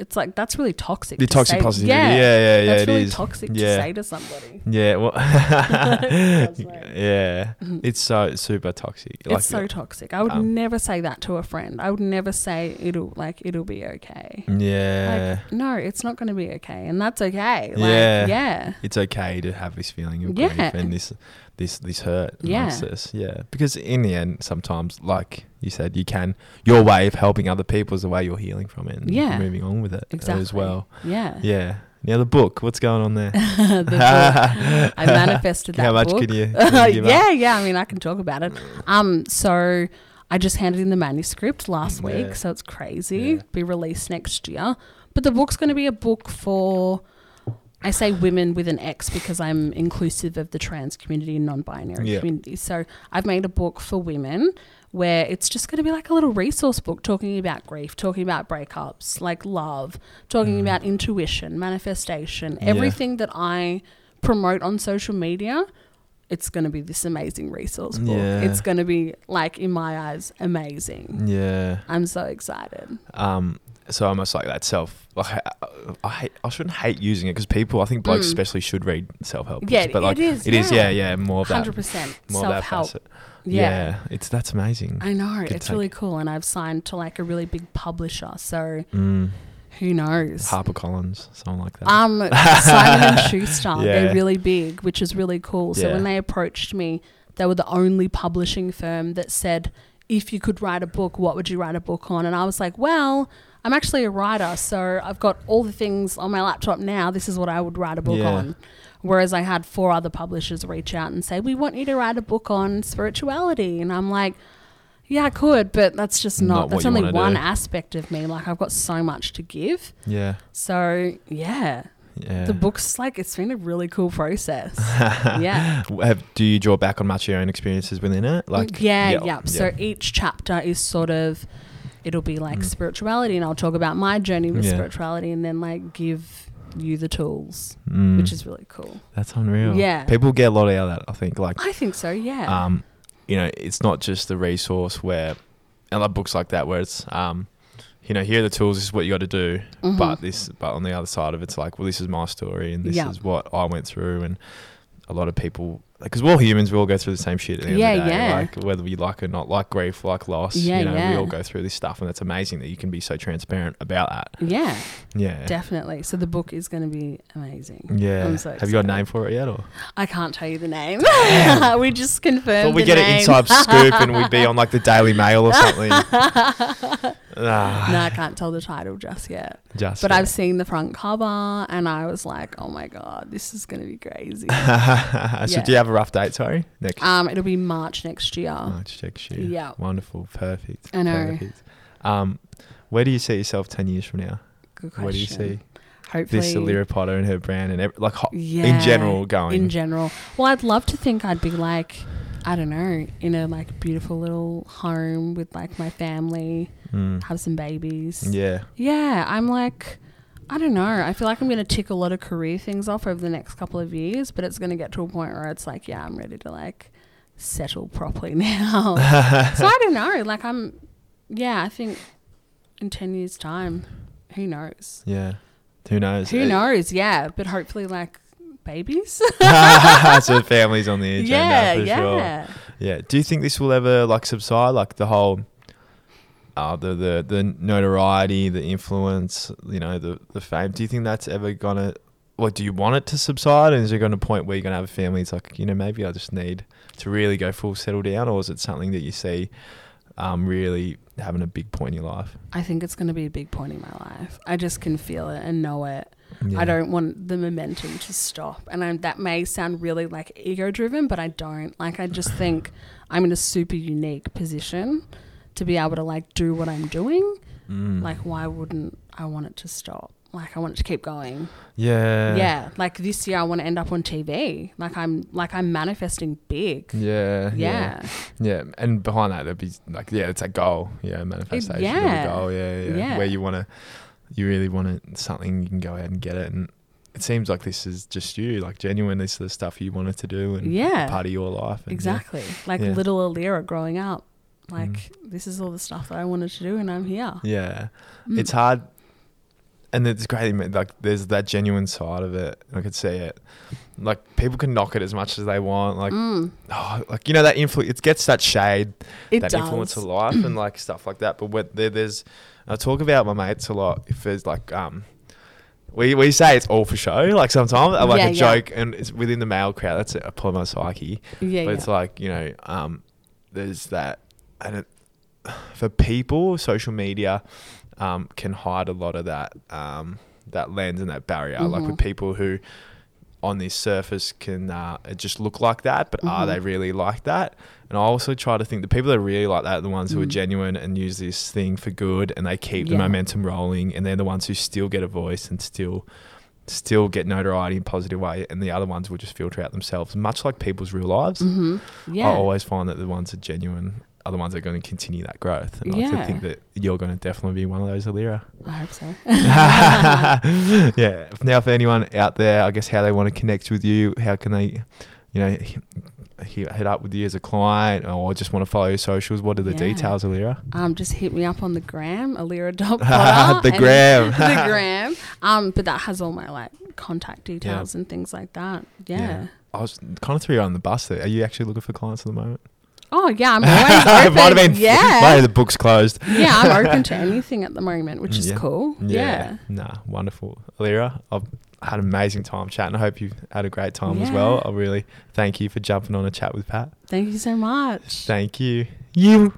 S2: It's like, that's really toxic.
S1: the
S2: to
S1: toxic
S2: say-
S1: positivity yeah yeah yeah,
S2: That's
S1: it
S2: really
S1: is.
S2: toxic
S1: Yeah.
S2: to say to somebody.
S1: yeah well yeah it's so super toxic like
S2: it's so toxic. I would
S1: um,
S2: never say that to a friend. I would never say it'll like it'll be okay.
S1: yeah
S2: Like no, it's not going to be okay, and that's okay. Like,
S1: Yeah.
S2: yeah,
S1: it's okay to have this feeling of
S2: Yeah.
S1: grief and this this this hurt
S2: Yeah.
S1: us yeah because in the end sometimes like you said you can your way of helping other people is the way you're healing from it and
S2: Yeah.
S1: moving on with it
S2: exactly.
S1: as well
S2: Yeah.
S1: yeah now the book what's going on there
S2: the book. I manifested that
S1: How much
S2: book.
S1: can you, can you give up?
S2: yeah, yeah. I mean, I can talk about it. Um, so I just handed in the manuscript last week, so it's crazy.
S1: Yeah.
S2: Be released next year, but the book's going to be a book for. I say women with an X because I'm inclusive of the trans community and non-binary
S1: Yeah.
S2: community. So I've made a book for women where it's just going to be like a little resource book talking about grief, talking about breakups, like love, talking
S1: Mm.
S2: about intuition, manifestation,
S1: Yeah.
S2: everything that I promote on social media. It's going to be this amazing resource book.
S1: Yeah.
S2: It's going to be like in my eyes amazing.
S1: Yeah.
S2: I'm so excited.
S1: Um. So almost like that self. Like I, I hate. I shouldn't hate using it because people. I think blokes
S2: Mm.
S1: especially should read self help.
S2: Yeah,
S1: but like
S2: it is.
S1: it is. Yeah, yeah. More of that.
S2: Hundred percent
S1: More of that
S2: self help. Yeah.
S1: Yeah. It's that's amazing.
S2: I know
S1: Could
S2: it's
S1: take-
S2: really cool, and I've signed to like a really big publisher. So
S1: Mm.
S2: who knows?
S1: Harper Collins, someone like that.
S2: Um, Simon and Schuster,
S1: Yeah.
S2: they're really big, which is really cool. So
S1: Yeah.
S2: when they approached me, they were the only publishing firm that said, if you could write a book, what would you write a book on? And I was like, well, I'm actually a writer, so I've got all the things on my laptop now. This is what I would write a book
S1: Yeah.
S2: on. Whereas I had four other publishers reach out and say, we want you to write a book on spirituality. And I'm like, yeah, I could, but that's just
S1: Not
S2: not, that's only one
S1: do.
S2: aspect of me. Like, I've got so much to give.
S1: yeah.
S2: So, yeah,
S1: Yeah.
S2: the book's like it's been a really cool process. yeah.
S1: Have, do you draw back on much of your own experiences within it? Like
S2: yeah, yeah, So each chapter is sort of it'll be like
S1: Mm.
S2: spirituality and I'll talk about my journey with
S1: Yeah.
S2: spirituality and then like give you the tools,
S1: Mm,
S2: which is really cool.
S1: that's unreal.
S2: Yeah.
S1: People get a lot out of that. I think. Like
S2: I think so, yeah.
S1: um, you know, it's not just a resource where, I love books like that where it's, um, you know, here are the tools. This is what you got to do.
S2: Mhm.
S1: But this, but on the other side of it's like, well, this is my story and this is what I went through, and a lot of people, because we're all humans, we all go through the same shit at the end
S2: Yeah,
S1: of the day.
S2: yeah.
S1: Like whether we like it or not, like grief, like loss.
S2: Yeah,
S1: you know, we all go through this stuff, and it's amazing that you can be so transparent about that.
S2: yeah,
S1: Yeah.
S2: definitely. So the book is going to be amazing.
S1: Yeah.
S2: So
S1: Have you got a name for it yet, or?
S2: I can't tell you the name. We just confirmed.
S1: Thought we get an inside scoop and we'd be on like the Daily Mail or something. Ah,
S2: no, I can't tell the title just yet.
S1: just
S2: But
S1: yeah.
S2: I've seen the front cover and I was like, oh my God, this is going to be crazy.
S1: so
S2: Yeah.
S1: do you have a rough date? Sorry, next
S2: um, it'll be March next year.
S1: March next year.
S2: Yeah.
S1: Wonderful. Perfect.
S2: I know.
S1: Perfect. Um, where do you see yourself ten years from now?
S2: Good question.
S1: Where do you see
S2: Hopefully.
S1: this Allira Potter and her brand and ev- like ho-
S2: yeah,
S1: in general going?
S2: In general. Well, I'd love to think I'd be like, I don't know, in a like beautiful little home with like my family,
S1: Mm.
S2: have some babies.
S1: Yeah.
S2: Yeah, I'm like, I don't know. I feel like I'm going to tick a lot of career things off over the next couple of years, but it's going to get to a point where it's like, yeah, I'm ready to like settle properly now. so I don't know. Like, I'm, yeah, I think in 10 years' time, who knows?
S1: Yeah. Who knows?
S2: Who
S1: Uh,
S2: knows? Yeah, but hopefully, like, babies.
S1: so families on the agenda
S2: yeah,
S1: for sure.
S2: yeah.
S1: Yeah. Do you think this will ever like subside? Like the whole, uh, the the the notoriety, the influence, you know, the the fame. Do you think that's ever gonna? What do you want it to subside? And is it going to point where you're going to have a family? It's like you know maybe I just need to really go full settle down, or is it something that you see um, really having a big point in your life?
S2: I think it's going to be a big point in my life. I just can feel it and know it.
S1: Yeah.
S2: I don't want the momentum to stop. And I, that may sound really like ego driven, but I don't. Like, I just think I'm in a super unique position to be able to like do what I'm doing.
S1: Mm.
S2: Like, why wouldn't I want it to stop? like I want it to keep going.
S1: Yeah.
S2: yeah, like this year I want to end up on TV. Like I'm like I'm manifesting big.
S1: Yeah.
S2: Yeah.
S1: Yeah, and behind that, there'd be like, yeah, it's a goal. Yeah, manifestation of
S2: yeah.
S1: goal. Yeah, yeah,
S2: Yeah.
S1: Where you want to, you really want it, something, you can go out and get it. And it seems like this is just you, like genuine. This is the stuff you wanted to do and
S2: Yeah.
S1: part of your life. And, yeah.
S2: Exactly. Like
S1: Yeah.
S2: little Allira growing up. Like this is all the stuff that I wanted to do and I'm here.
S1: Yeah,
S2: Mm.
S1: it's hard, and it's great. Like there's that genuine side of it. I could see it. Like people can knock it as much as they want. Like,
S2: Mm,
S1: oh, like you know that influence. It gets that shade.
S2: it
S1: that
S2: does.
S1: influence of life and like stuff like that. But when there, there's, I talk about my mates a lot. If there's like, um, we, we say it's all for show, like sometimes, uh, like
S2: Yeah,
S1: a
S2: yeah.
S1: joke, and it's within the male crowd. That's a pull my psyche.
S2: Yeah,
S1: but
S2: yeah.
S1: it's like you know, um, there's that, and it, for people, social media, um, can hide a lot of that, um, that lens and that barrier. Like with
S2: Mhm.
S1: people who, on this surface, can uh, it just look like that, but are
S2: Mhm.
S1: they really like that? And I also try to think the people that are really like that are the ones who are
S2: Mm.
S1: genuine and use this thing for good, and they keep the momentum rolling, and they're the ones who still get a voice and still. Still get notoriety in a positive way, and the other ones will just filter out themselves, much like people's real lives.
S2: hmm Yeah.
S1: I always find that the ones that are genuine are the ones that are going to continue that growth. And I
S2: Yeah.
S1: think that you're going to definitely be one of those, Allira.
S2: I hope so.
S1: yeah. Now, for anyone out there, I guess how they want to connect with you, how can they, you know, head up with you as a client or just want to follow your socials? What are the
S2: Yeah.
S1: details, Allira?
S2: um, just hit me up on the gram, allira.potter.
S1: The gram.
S2: the gram. Um, but that has all my like contact details and things like that. Yeah.
S1: I was kind of threw you on the bus there. Are you actually looking for clients at the moment?
S2: Oh yeah, I'm always open.
S1: might have been,
S2: yeah.
S1: might have the book's closed.
S2: yeah, I'm open to anything at the moment, which is
S1: Yeah.
S2: cool. Yeah.
S1: Nah, wonderful. Allira, I've had an amazing time chatting. I hope you've had a great time as well. I really thank you for jumping on a chat with Pat.
S2: Thank you so much.
S1: Thank you. You.